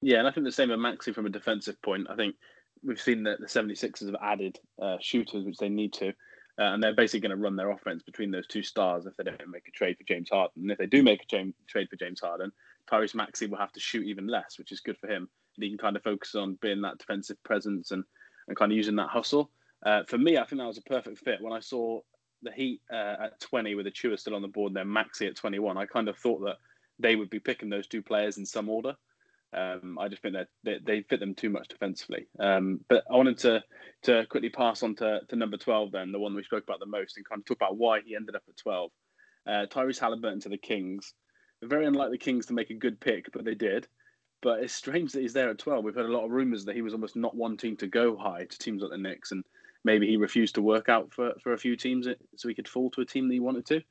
Yeah, and I think the same with Maxey from a defensive point. I think we've seen that the 76ers have added uh, shooters, which they need to, uh, and they're basically going to run their offense between those two stars if they don't make a trade for James Harden. And if they do make a trade for James Harden, Tyrese Maxey will have to shoot even less, which is good for him. And he can kind of focus on being that defensive presence and, and kind of using that hustle. Uh, for me, I think that was a perfect fit. When I saw the Heat uh, at 20 with Achiuwa still on the board, then Maxey at 21, I kind of thought that they would be picking those two players in some order. Um, I just think that they, they, fit them too much defensively. Um, but I wanted to to quickly pass on to, to number 12, then, the one we spoke about the most, and kind of talk about why he ended up at 12. Uh, Tyrese Halliburton to the Kings. Very unlikely Kings to make a good pick, but they did. But it's strange that he's there at 12. We've heard a lot of rumours that he was almost not wanting to go high to teams like the Knicks, and maybe he refused to work out for, for a few teams so he could fall to a team that he wanted to.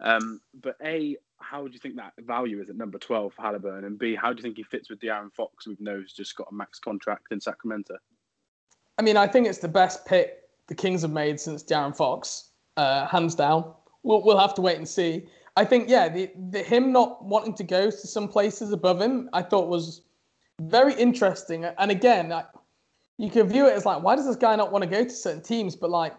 Um, but A, how do you think that value is at number 12 for Halliburton? And B, how do you think he fits with De'Aaron Fox, we know has just got a max contract in Sacramento? I mean, I think it's the best pick the Kings have made since De'Aaron Fox, uh, hands down. We'll, we'll have to wait and see. I think, yeah, the, the him not wanting to go to some places above him, I thought was very interesting. And again, I, you can view it as like, why does this guy not want to go to certain teams? But like,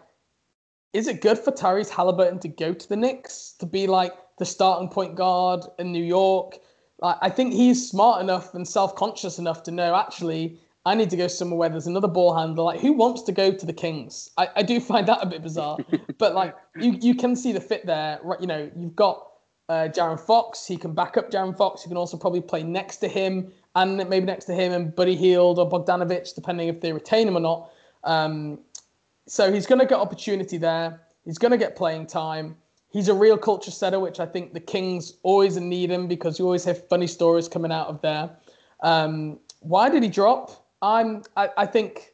is it good for Tyrese Halliburton to go to the Knicks to be like the starting point guard in New York? I think he's smart enough and self-conscious enough to know actually I need to go somewhere where there's another ball handler. Like, who wants to go to the Kings? I, I do [LAUGHS] find that a bit bizarre, but like you you can see the fit there. You know, you've got uh, De'Aaron Fox. He can back up De'Aaron Fox. He can also probably play next to him and maybe next to him and Buddy Hield or Bogdanovich, depending if they retain him or not. Um, so he's going to get opportunity there. He's going to get playing time. He's a real culture setter, which I think the Kings always need him because you always have funny stories coming out of there. Um, why did he drop? I'm. I, I think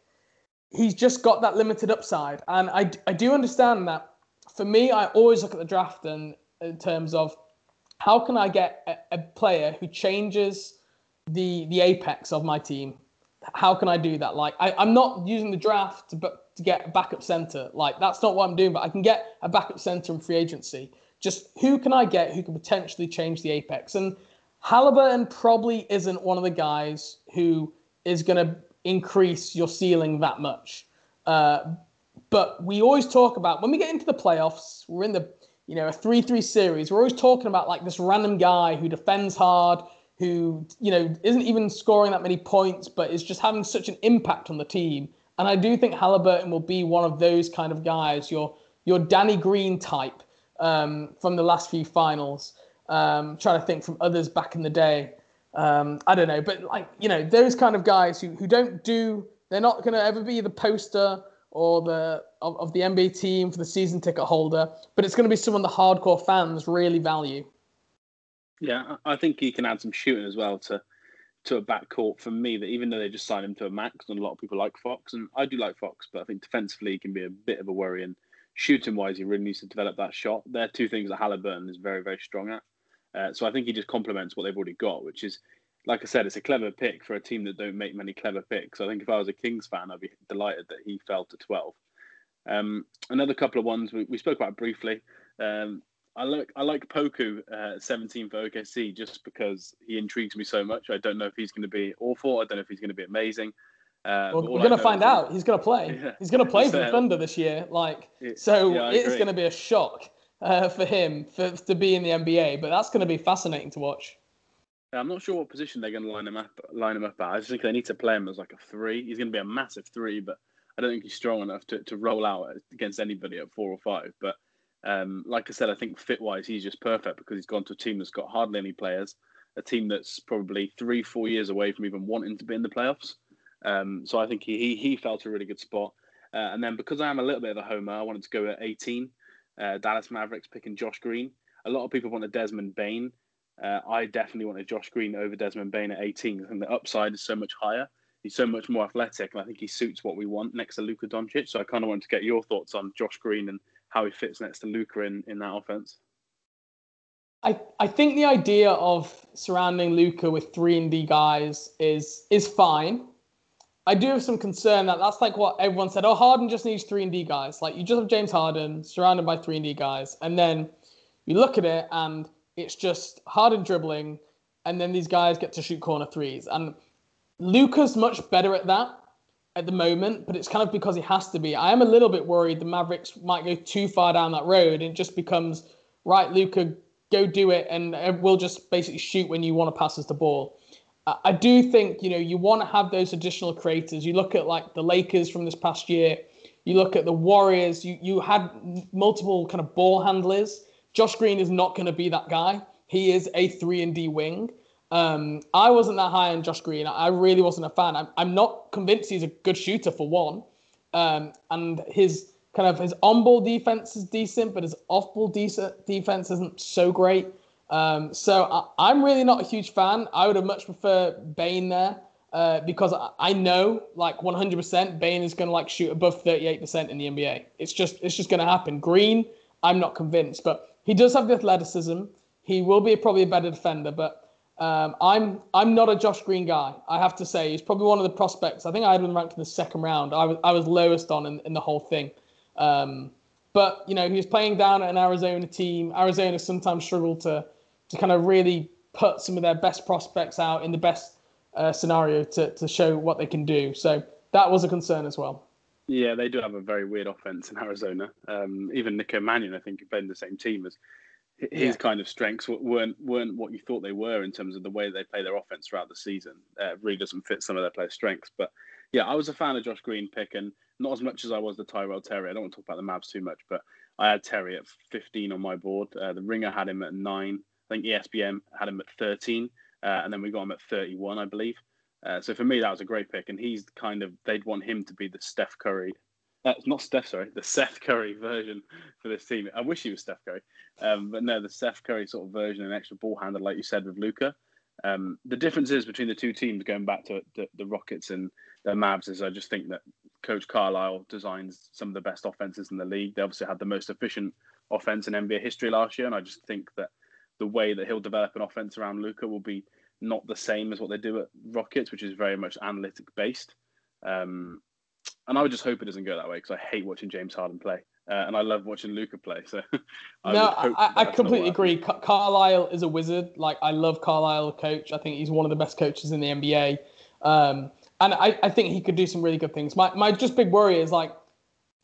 he's just got that limited upside, and I, I do understand that. For me, I always look at the draft and in terms of how can I get a, a player who changes the the apex of my team how can I do that? Like, I, am not using the draft to, to get a backup center. Like, that's not what I'm doing, but I can get a backup center in free agency. Just who can I get who can potentially change the apex? And Halliburton probably isn't one of the guys who is going to increase your ceiling that much. Uh, but we always talk about when we get into the playoffs, we're in the you know a three-three series. We're always talking about like this random guy who defends hard, who you know isn't even scoring that many points, but is just having such an impact on the team. And I do think Halliburton will be one of those kind of guys, your your Danny Green type um, from the last few finals. Um, trying to think from others back in the day. Um, I don't know, but like you know, those kind of guys who who don't do, they're not going to ever be the poster or the of, of the NBA team for the season ticket holder, but it's going to be someone the hardcore fans really value. Yeah, I think he can add some shooting as well to to a backcourt for me. That even though they just signed him to a max, and a lot of people like Fox, and I do like Fox, but I think defensively he can be a bit of a worry, and shooting wise, he really needs to develop that shot. They're two things that Halliburton is very very strong at. Uh, so I think he just complements what they've already got, which is, like I said, it's a clever pick for a team that don't make many clever picks. I think if I was a Kings fan, I'd be delighted that he fell to twelve. Um, another couple of ones we, we spoke about briefly. Um, I like I like Poku uh, 17 for OKC just because he intrigues me so much. I don't know if he's going to be awful. I don't know if he's going to be amazing. Uh, well, we're going to find out. He's going to play. Yeah. He's going to play for the Thunder this year. Like so, yeah, it's going to be a shock uh, for him for, to be in the NBA. But that's going to be fascinating to watch. I'm not sure what position they're going to line him up. Line him up at. I just think they need to play him as like a three. He's going to be a massive three, but I don't think he's strong enough to, to roll out against anybody at four or five. But um, like I said, I think fit wise, he's just perfect because he's gone to a team that's got hardly any players, a team that's probably three, four years away from even wanting to be in the playoffs. Um, so I think he, he, he felt a really good spot. Uh, and then because I am a little bit of a homer, I wanted to go at 18. Uh, Dallas Mavericks picking Josh Green. A lot of people wanted Desmond Bane. Uh, I definitely wanted Josh Green over Desmond Bane at 18. I think the upside is so much higher. He's so much more athletic, and I think he suits what we want next to Luka Doncic. So I kind of wanted to get your thoughts on Josh Green and how he fits next to Luka in, in that offense. I, I think the idea of surrounding Luka with three and D guys is is fine. I do have some concern that that's like what everyone said. Oh, Harden just needs three and D guys. Like you just have James Harden surrounded by three and D guys, and then you look at it and it's just Harden dribbling, and then these guys get to shoot corner threes. And Luka's much better at that at the moment, but it's kind of because he has to be. I am a little bit worried the Mavericks might go too far down that road and it just becomes right, Luka, go do it, and we'll just basically shoot when you want to pass us the ball. I do think you know you want to have those additional creators. You look at like the Lakers from this past year. You look at the Warriors. You you had multiple kind of ball handlers. Josh Green is not going to be that guy. He is a three and D wing. Um, I wasn't that high on Josh Green. I really wasn't a fan. I'm, I'm not convinced he's a good shooter for one. Um, and his kind of his on-ball defense is decent, but his off-ball decent defense isn't so great. Um, so I, am really not a huge fan. I would have much prefer Bane there uh, because I, I, know like 100% Bane is going to like shoot above 38% in the NBA. It's just it's just going to happen. Green, I'm not convinced, but he does have the athleticism. He will be probably a better defender, but um, I'm I'm not a Josh Green guy. I have to say he's probably one of the prospects. I think I had him ranked in the second round. I was I was lowest on in, in the whole thing. Um, but you know he was playing down at an Arizona team. Arizona sometimes struggle to to kind of really put some of their best prospects out in the best uh, scenario to to show what they can do. So that was a concern as well. Yeah, they do have a very weird offense in Arizona. Um, even Nico Mannion, I think, played in the same team as his yeah. kind of strengths weren't weren't what you thought they were in terms of the way they play their offense throughout the season. Uh, really doesn't fit some of their players' strengths. But yeah, I was a fan of Josh Green pick, and not as much as I was the Tyrell Terry. I don't want to talk about the Mavs too much, but I had Terry at 15 on my board. Uh, the Ringer had him at nine. I think ESPN had him at 13, uh, and then we got him at 31, I believe. Uh, so for me, that was a great pick, and he's kind of they'd want him to be the Steph Curry uh, not Steph, sorry, the Seth Curry version for this team. I wish he was Steph Curry, um, but no, the Seth Curry sort of version, an extra ball handler, like you said with Luka. Um, the difference is between the two teams, going back to the, the Rockets and the Mavs, is I just think that Coach Carlisle designs some of the best offenses in the league. They obviously had the most efficient offense in NBA history last year, and I just think that the way that he'll develop an offense around Luka will be not the same as what they do at Rockets, which is very much analytic based. Um, and I would just hope it doesn't go that way because I hate watching James Harden play. Uh, and I love watching Luka play. So [LAUGHS] I no, I, I completely agree. Car- Carlisle is a wizard. Like I love Carlisle, coach. I think he's one of the best coaches in the NBA. Um, and I, I think he could do some really good things. My my just big worry is like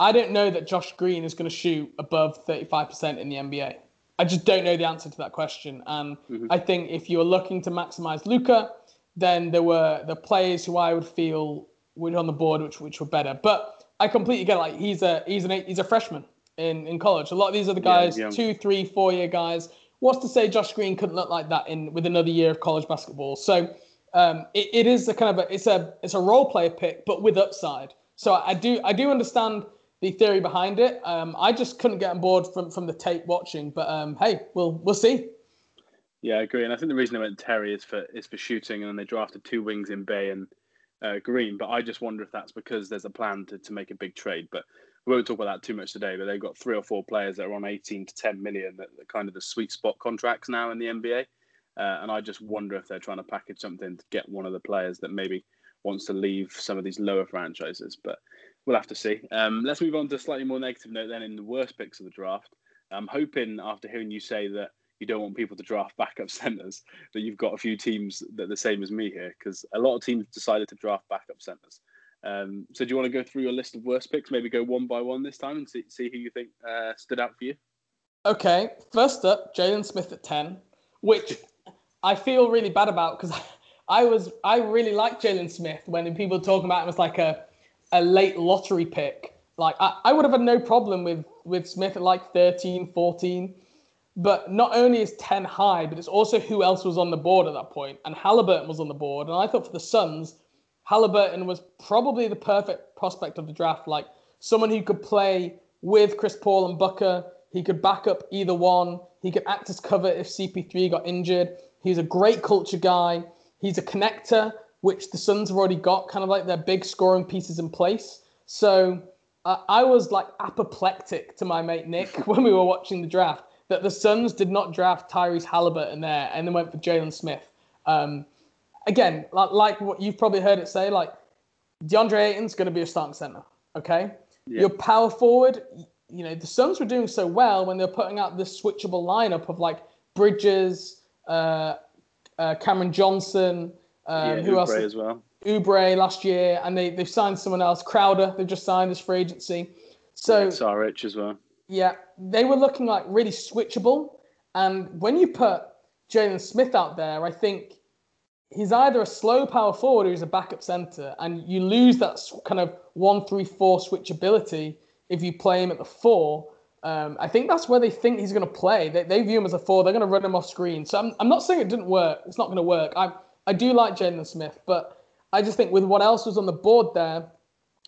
I don't know that Josh Green is going to shoot above 35% in the NBA. I just don't know the answer to that question. And mm-hmm. I think if you were looking to maximize Luka, then there were the players who I would feel were on the board, which which were better. But I completely get it. like he's a he's an he's a freshman in in college. A lot of these other guys, yeah, two, three, four year guys. What's to say Josh Green couldn't look like that in with another year of college basketball? So um, it, it is a kind of a it's a it's a role player pick, but with upside. So I do I do understand the theory behind it. Um, I just couldn't get on board from from the tape watching, but um, hey, we'll we'll see. Yeah, I agree, and I think the reason I went Terry is for is for shooting, and then they drafted two wings in Bay and uh, Green. But I just wonder if that's because there's a plan to, to make a big trade. But we won't talk about that too much today. But they've got three or four players that are on 18 to 10 million, that are kind of the sweet spot contracts now in the NBA. Uh, and I just wonder if they're trying to package something to get one of the players that maybe wants to leave some of these lower franchises. But we'll have to see. Um, let's move on to a slightly more negative note then in the worst picks of the draft. I'm hoping after hearing you say that you don't want people to draft [LAUGHS] backup centers, that you've got a few teams that are the same as me here, because a lot of teams decided to draft backup centers. Um, so do you want to go through your list of worst picks? Maybe go one by one this time and see, see who you think uh, stood out for you. Okay, first up, Jalen Smith at ten, which I feel really bad about because [LAUGHS] I was I really liked Jalen Smith when people talking about him as like a a late lottery pick. Like I, I would have had no problem with with Smith at like 13, 14. But not only is 10 high, but it's also who else was on the board at that point. And Halliburton was on the board. And I thought for the Suns, Halliburton was probably the perfect prospect of the draft. Like someone who could play with Chris Paul and Booker. He could back up either one. He could act as cover if CP3 got injured. He's a great culture guy. He's a connector, which the Suns have already got, kind of like their big scoring pieces in place. So uh, I was like apoplectic to my mate Nick [LAUGHS] when we were watching the draft that the Suns did not draft Tyrese Halliburton there and then went for Jalen Smith. Um, again, like, like, what you've probably heard it say, like DeAndre Ayton's going to be a starting center. Okay. Yeah. Your power forward, you know, the Suns were doing so well when they're putting out this switchable lineup of like Bridges, uh, uh, Cameron Johnson, um, yeah, who else? Oubre as well. Oubre last year, and they they've signed someone else. Crowder, they've just signed this free agency. So Saric as well. Yeah, they were looking like really switchable. And when you put Jalen Smith out there, I think he's either a slow power forward or he's a backup center, and you lose that kind of one three four switchability if you play him at the four. Um, I think that's where they think he's going to play. They, they view him as a four. They're going to run him off screen. So I'm, I'm not saying it didn't work. It's not going to work. I I do like Jalen Smith, but I just think with what else was on the board there,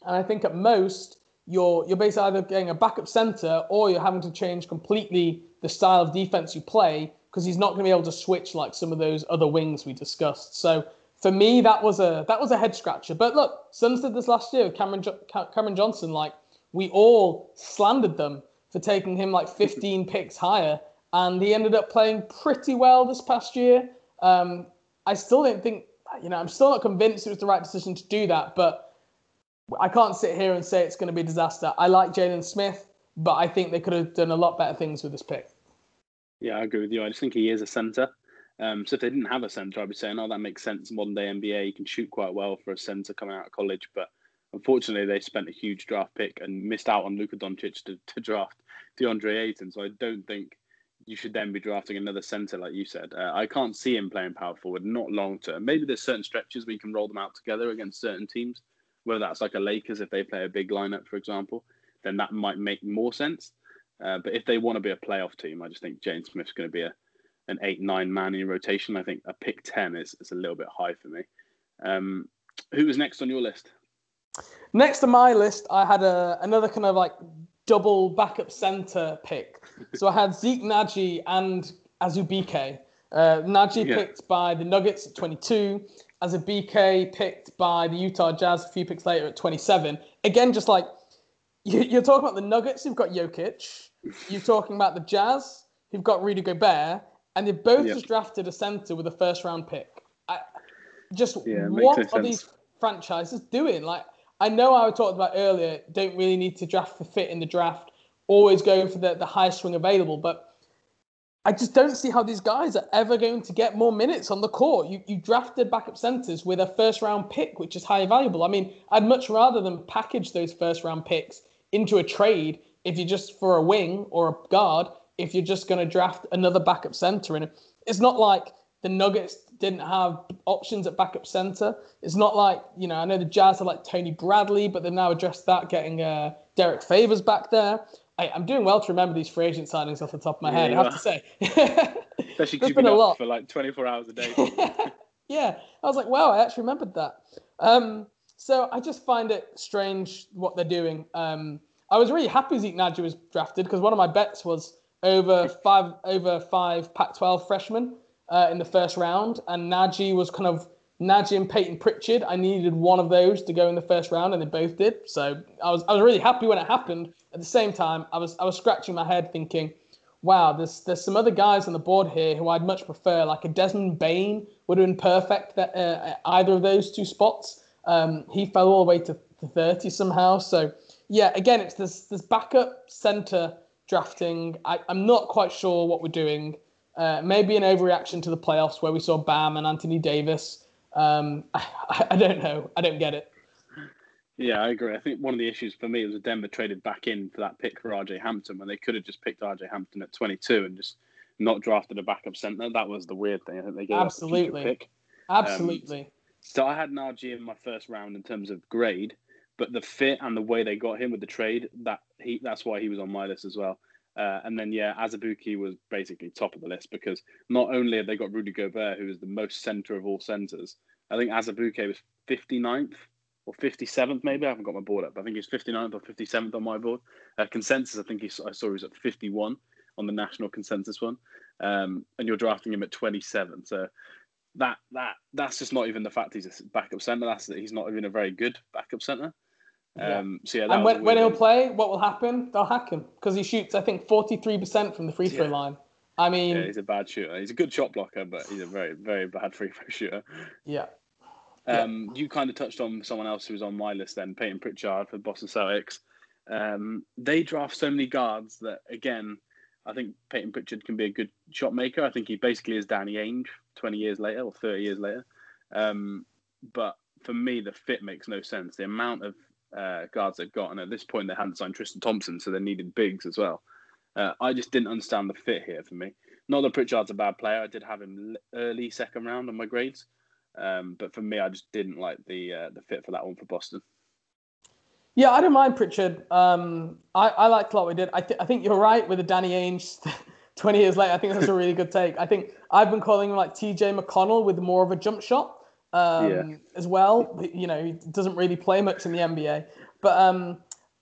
and I think at most you're you're basically either getting a backup center or you're having to change completely the style of defense you play because he's not going to be able to switch like some of those other wings we discussed. So for me, that was a that was a head scratcher. But look, Suns did this last year with Cameron Jo- Cameron Johnson. Like we all slandered them for taking him like 15 [LAUGHS] picks higher, and he ended up playing pretty well this past year. Um, I still don't think you know I'm still not convinced it was the right decision to do that, but I can't sit here and say it's going to be a disaster. I like Jalen Smith, but I think they could have done a lot better things with this pick. Yeah, I agree with you. I just think he is a centre. Um, so if they didn't have a centre, I'd be saying, oh, that makes sense. Modern day NBA, you can shoot quite well for a centre coming out of college. But unfortunately, they spent a huge draft pick and missed out on Luka Doncic to, to draft DeAndre Ayton. So I don't think you should then be drafting another centre, like you said. Uh, I can't see him playing power forward, not long term. Maybe there's certain stretches where you can roll them out together against certain teams, whether that's like a Lakers if they play a big lineup, for example, then that might make more sense. Uh, but if they want to be a playoff team, I just think James Smith's going to be a an eight nine man in rotation. I think a pick ten is, is a little bit high for me. Um, who was next on your list? Next on my list, I had a, another kind of like double backup center pick. So I had Zeke Nnaji and Azubuike. Uh, Nnaji Yeah. picked by the Nuggets at 22. Azubuike picked by the Utah Jazz a few picks later at 27. Again, just like you, you're talking about the Nuggets, you've got Jokic. You're talking about the Jazz, you've got Rudy Gobert, and they've both Yep. just drafted a center with a first round pick. I, just Yeah, what no are sense. these franchises doing? Like, I know I talked about earlier, don't really need to draft for fit in the draft, always go for the, the highest swing available, but I just don't see how these guys are ever going to get more minutes on the court. You, you drafted backup centers with a first round pick, which is highly valuable. I mean, I'd much rather them package those first round picks into a trade if you're just for a wing or a guard, if you're just going to draft another backup center. And it's not like the Nuggets didn't have options at backup center. It's not like, you know, I know the Jazz are like Tony Bradley, but they've now addressed that, getting uh, Derrick Favors back there. I, I'm doing well to remember these free agent signings off the top of my head, I have [LAUGHS] are. to say. Especially because you've been been a lot. for like 24 hours a day. [LAUGHS] yeah, I was like, wow, I actually remembered that. Um, so I just find it strange what they're doing. Um, I was really happy Zeke Nnaji was drafted because one of my bets was over five over five Pac-12 freshmen uh, in the first round, and Nnaji was kind of And Peyton Pritchard. I needed one of those to go in the first round, and they both did. So I was I was really happy when it happened. At the same time, I was I was scratching my head thinking, wow, there's there's some other guys on the board here who I'd much prefer. Like a Desmond Bane would have been perfect that uh, either of those two spots. Um, he fell all the way to, to 30 somehow. So yeah, again, it's this this backup center drafting. I, I'm not quite sure what we're doing. Uh, maybe an overreaction to the playoffs where we saw Bam and Anthony Davis. Um, I, [LAUGHS] I don't know. I don't get it. Yeah, I agree. I think one of the issues for me was that Denver traded back in for that pick for RJ Hampton when they could have just picked RJ Hampton at 22 and just not drafted a backup center. That was the weird thing. I think they gave up a future Absolutely. pick. Absolutely. So I had Nnaji in my first round in terms of grade, but the fit and the way they got him with the trade, that he that's why he was on my list as well. Uh, and then yeah, Azubuike was basically top of the list because not only have they got Rudy Gobert, who is the most center of all centers, I think Azubuike was 59th or 57th maybe. I haven't got my board up. I think he's 59th or 57th on my board. Uh, consensus, I think I saw he was at 51 on the national consensus one. Um, and you're drafting him at 27. So that that that's just not even the fact he's a backup center. That's that he's not even a very good backup center. Yeah. Um, so yeah, that and when, when he'll play, what will happen? They'll hack him because he shoots, I think, 43% from the free throw Yeah. line. I mean, yeah, he's a bad shooter. He's a good shot blocker, but he's a very very bad [LAUGHS] free throw shooter. Yeah. Um, You kind of touched on someone else who was on my list then, Peyton Pritchard for Boston Celtics. Um, they draft so many guards that, again, I think Peyton Pritchard can be a good shot maker. I think he basically is Danny Ainge 20 years later or 30 years later. Um, but for me, the fit makes no sense. The amount of uh, guards they've got, and at this point, they hadn't signed Tristan Thompson, so they needed bigs as well. Uh, I just didn't understand the fit here for me. Not that Pritchard's a bad player. I did have him early second round on my grades, um, but for me, I just didn't like the uh, the fit for that one for Boston. Yeah, I don't mind Pritchard. Um, I, I liked what we did. I, th- I think you're right with the Danny Ainge [LAUGHS] 20 years later. I think that's a really good take. I think I've been calling him like TJ McConnell with more of a jump shot um, yeah. as well. You know, he doesn't really play much in the NBA. But um,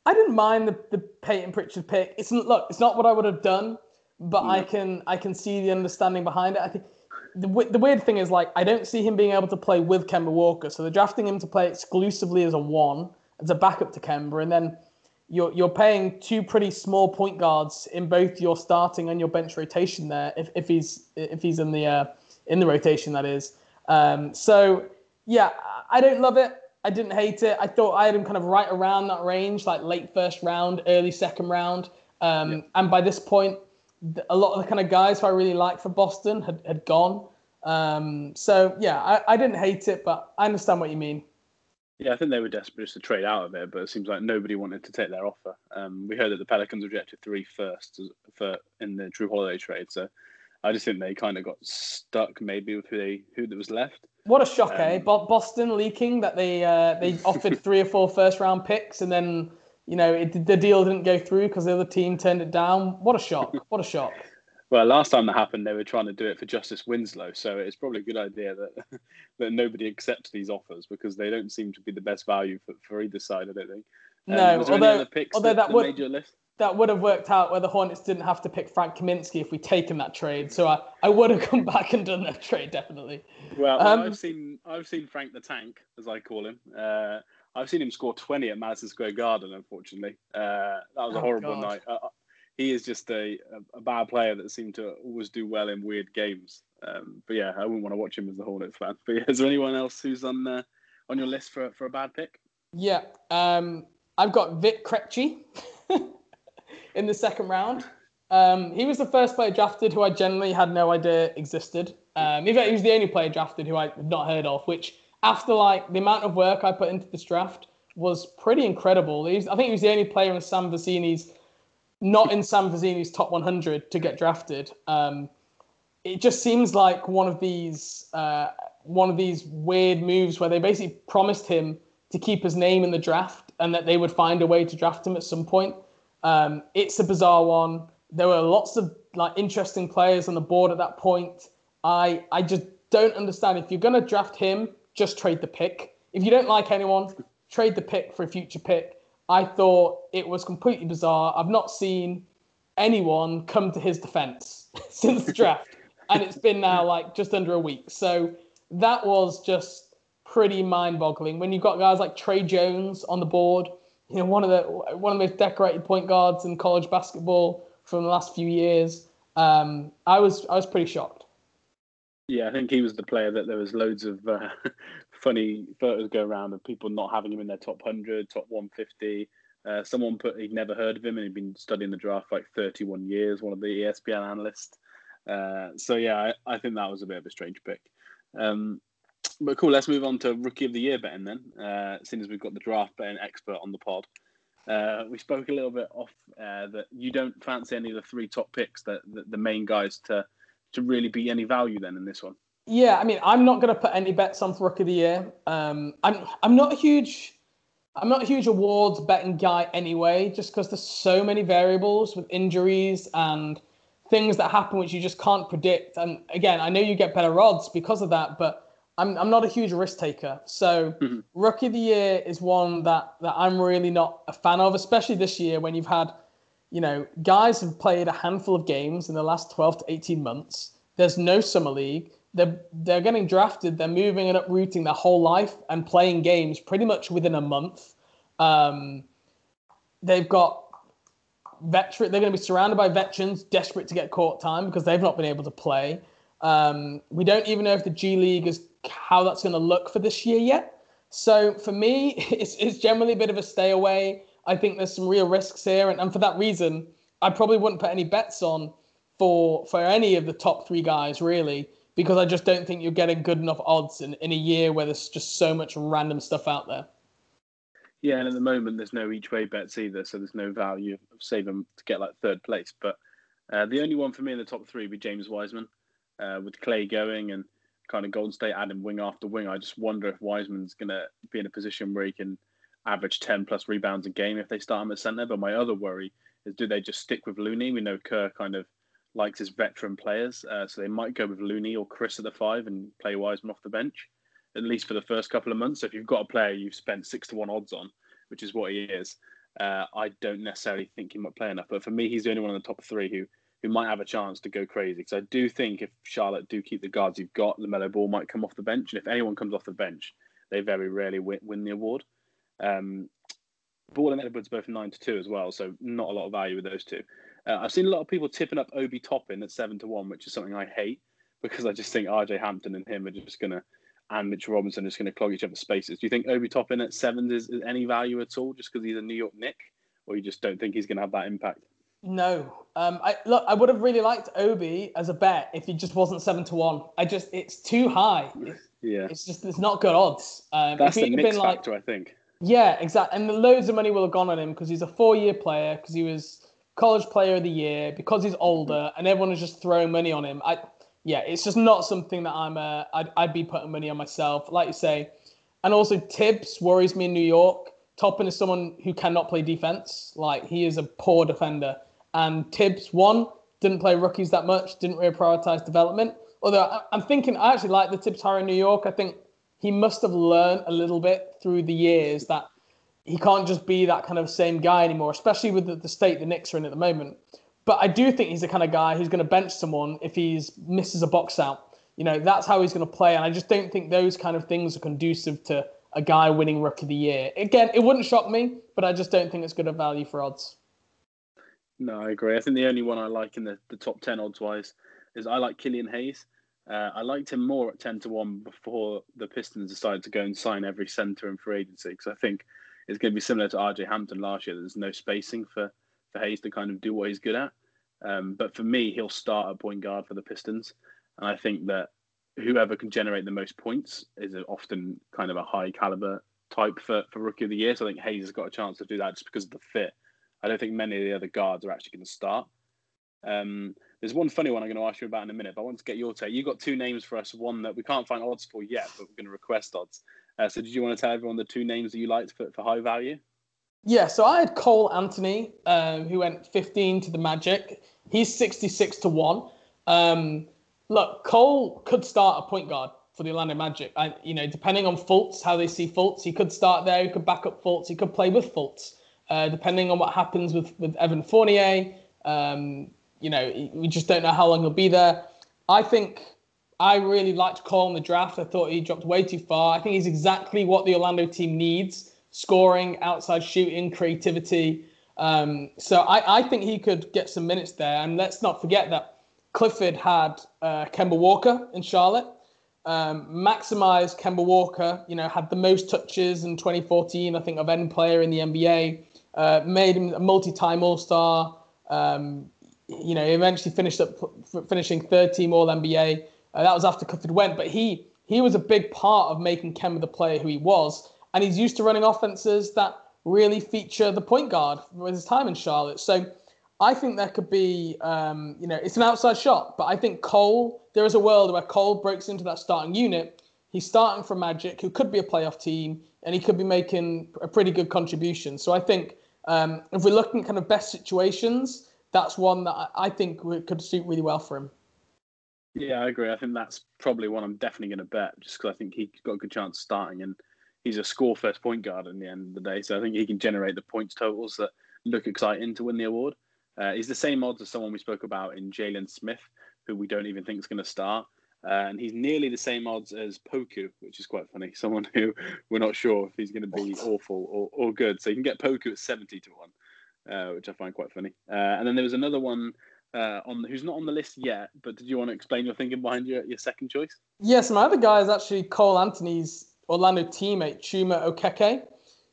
I didn't mind the, the Peyton Pritchard pick. It's look, it's not what I would have done, but yeah. I can I can see the understanding behind it. I think the, the weird thing is like I don't see him being able to play with Kemba Walker, so they're drafting him to play exclusively as a one as a backup to Kemba, and then you're you're paying two pretty small point guards in both your starting and your bench rotation there. If, if he's if he's in the uh, in the rotation, that is. Um, so yeah, I don't love it. I didn't hate it. I thought I had him kind of right around that range, like late first round, early second round. Um, yeah. And by this point, a lot of the kind of guys who I really liked for Boston had, had gone. Um, so yeah, I, I didn't hate it, but I understand what you mean. Yeah, I think they were desperate just to trade out of it, but it seems like nobody wanted to take their offer. Um, we heard that the Pelicans rejected three firsts for in the Jrue Holiday trade, so I just think they kind of got stuck maybe with who they who that was left. What a shock, eh? um, eh? Boston leaking that they uh, they [LAUGHS] offered three or four first round picks and then you know it, the deal didn't go through because the other team turned it down. What a shock! What a shock! [LAUGHS] Well, last time that happened, they were trying to do it for Justice Winslow, so it's probably a good idea that [LAUGHS] that nobody accepts these offers because they don't seem to be the best value for, for either side. I don't think. Um, no, although, although that, that would that would have worked out where the Hornets didn't have to pick Frank Kaminsky if we'd taken that trade. So I, I would have [LAUGHS] come back and done that trade definitely. Well, um, I've seen I've seen Frank the Tank as I call him. Uh, I've seen him score twenty at Madison Square Garden. Unfortunately, uh, that was a oh, horrible God. night. Uh, he is just a, a, bad player that seemed to always do well in weird games. Um, but yeah, I wouldn't want to watch him as a Hornets fan. [LAUGHS] But yeah, is there anyone else who's on uh, on your list for for a bad pick? Yeah, um, I've got Vit Krejci [LAUGHS] in the second round. Um, he was the first player drafted who I generally had no idea existed. Um, in fact, he was the only player drafted who I had not heard of. Which, after like the amount of work I put into this draft, was pretty incredible. Was, I think he was the only player in Sam Vecenie's not in Sam Vecenie's top 100 to get drafted. Um, it just seems like one of these uh, one of these weird moves where they basically promised him to keep his name in the draft and that they would find a way to draft him at some point. Um, it's a bizarre one. There were lots of like interesting players on the board at that point. I I just don't understand if you're going to draft him, just trade the pick. If you don't like anyone, trade the pick for a future pick. I thought it was completely bizarre. I've not seen anyone come to his defense [LAUGHS] since the draft. and it's been now like just under a week. So that was just pretty mind-boggling. When you've got guys like Tre Jones on the board, you know, one of the one of the most decorated point guards in college basketball from the last few years. Um, I was I was pretty shocked. Yeah, I think he was the player that there was loads of uh, [LAUGHS] funny photos go around of people not having him in their top 100, top 150. Uh, someone put he'd never heard of him and he'd been studying the draft for like 31 years, one of the ESPN analysts. Uh, so, yeah, I, I, think that was a bit of a strange pick. Um, but cool, let's move on to Rookie of the Year betting then, uh, seeing as we've got the draft betting expert on the pod. Uh, we spoke a little bit off uh, that you don't fancy any of the three top picks, that, that the main guys to to really be any value then in this one. Yeah, I mean, I'm not going to put any bets on for Rookie of the Year. Um, I'm I'm not a huge I'm not a huge awards betting guy anyway, just because there's so many variables with injuries and things that happen which you just can't predict. And again, I know you get better odds because of that, but I'm I'm not a huge risk taker. So mm-hmm. Rookie of the Year is one that that I'm really not a fan of, especially this year when you've had, you know, guys have played a handful of games in the last 12 to 18 months. There's no summer league they're they're getting drafted. They're moving and uprooting their whole life and playing games pretty much within a month. Um, they've got veteran. They're going to be surrounded by veterans desperate to get court time because they've not been able to play. Um, we don't even know if the G League is how that's going to look for this year yet. So for me, [LAUGHS] it's, it's generally a bit of a stay away. I think there's some real risks here, and, and for that reason, I probably wouldn't put any bets on for for any of the top three guys really, because I just don't think you're getting good enough odds in, in a year where there's just so much random stuff out there. Yeah, and at the moment there's no each way bets either, so there's no value of saving to get like third place. But uh, the only one for me in the top three would be James Wiseman, uh, with Clay going and kind of Golden State adding wing after wing. I just wonder if Wiseman's going to be in a position where he can average 10 plus rebounds a game if they start him at centre. But my other worry is do they just stick with Looney? We know Kerr kind of likes his veteran players, uh, so they might go with Looney or Chriss at the five and play Wiseman off the bench at least for the first couple of months. So if you've got a player you've spent six to one odds on, which is what he is, uh, I don't necessarily think he might play enough. But for me, he's the only one in the top three who who might have a chance to go crazy. Because I do think if Charlotte do keep the guards you've got, LaMelo Ball might come off the bench, and if anyone comes off the bench, they very rarely win, win the award. Um, Ball and Edwards both nine to two as well, so not a lot of value with those two. Uh, I've seen a lot of people tipping up Obi Toppin at seven to one, which is something I hate [LAUGHS] because I just think RJ Hampton and him are just to and Mitchell Robinson is to clog each other's spaces. Do you think Obi Toppin at sevens is, is any value at all, just because he's a New York Nick, or you just don't think he's to have that impact? No, um, I look. I would have really liked Obi as a bet if he just wasn't seven to one. I just it's too high. yeah, it's just it's not good odds. Um, That's the Knicks factor, like, I think. Yeah, exactly. And the loads of money will have gone on him because he's a four-year player, because he was college player of the year, because he's older, and everyone is just throwing money on him. I yeah, it's just not something that I'm. Uh, I'd, I'd be putting money on myself, like you say. And also, Tibbs worries me in New York. Toppin is someone who cannot play defense. Like he is a poor defender. And Tibbs, one didn't play rookies that much. Didn't really prioritize development. Although I'm thinking, I actually like the Tibbs hire in New York. I think he must have learned a little bit through the years that he can't just be that kind of same guy anymore, especially with the, the state the Knicks are in at the moment. But I do think he's the kind of guy who's going to bench someone if he misses a box out. You know, that's how he's going to play. And I just don't think those kind of things are conducive to a guy winning Rookie of the Year. Again, it wouldn't shock me, but I just don't think it's good a value for odds. No, I agree. I think the only one I like in the, the top 10 odds wise is I like Killian Hayes. Uh, I liked him more at 10 to 1 before the Pistons decided to go and sign every centre in free agency because I think it's going to be similar to RJ Hampton last year. There's no spacing for for Hayes to kind of do what he's good at. Um, but for me, he'll start at point guard for the Pistons, and I think that whoever can generate the most points is often kind of a high caliber type for, for rookie of the year. So I think Hayes has got a chance to do that just because of the fit. I don't think many of the other guards are actually going to start. Um, there's one funny one I'm going to ask you about in a minute, but I want to get your take. You've got two names for us, one that we can't find odds for yet, but we're going to request odds. Uh, so did you want to tell everyone the two names that you liked for, for high value? Yeah, so I had Cole Anthony, um, who went 15 to the Magic. He's 66 to 1. Um, look, Cole could start a point guard for the Orlando Magic. I, you know, depending on Fultz, how they see Fultz, he could start there. He could back up Fultz. He could play with Fultz. Uh, depending on what happens with, with Evan Fournier, um, you know, we just don't know how long he'll be there. I think I really liked Cole in the draft. I thought he dropped way too far. I think he's exactly what the Orlando team needs scoring, outside shooting, creativity. Um, so I, I think he could get some minutes there. And let's not forget that Clifford had uh, Kemba Walker in Charlotte. Um, maximized Kemba Walker, you know, had the most touches in 2014, I think, of any player in the NBA. Uh, made him a multi-time All-Star. Um, you know, eventually finished up finishing third team All NBA. Uh, that was after Clifford went, but he he was a big part of making Kemba the player who he was and he's used to running offenses that really feature the point guard with his time in Charlotte. So I think there could be, um, you know, it's an outside shot, but I think Cole, there is a world where Cole breaks into that starting unit. He's starting for Magic, who could be a playoff team, and he could be making a pretty good contribution. So I think um, if we're looking at kind of best situations, that's one that I think could suit really well for him. Yeah, I agree. I think that's probably one I'm definitely going to bet, just because I think he's got a good chance starting and he's a score first point guard in the end of the day. So I think he can generate the points totals that look exciting to win the award. Uh, he's the same odds as someone we spoke about in Jalen Smith, who we don't even think is going to start. Uh, and he's nearly the same odds as Poku, which is quite funny. [LAUGHS] Someone who we're not sure if he's going to be awful or, or good. So you can get Poku at 70 to 1, uh, which I find quite funny. Uh, and then there was another one uh, on who's not on the list yet. But did you want to explain your thinking behind your, your second choice? Yes, my other guy is actually Cole Anthony's Orlando teammate Chuma Okeke,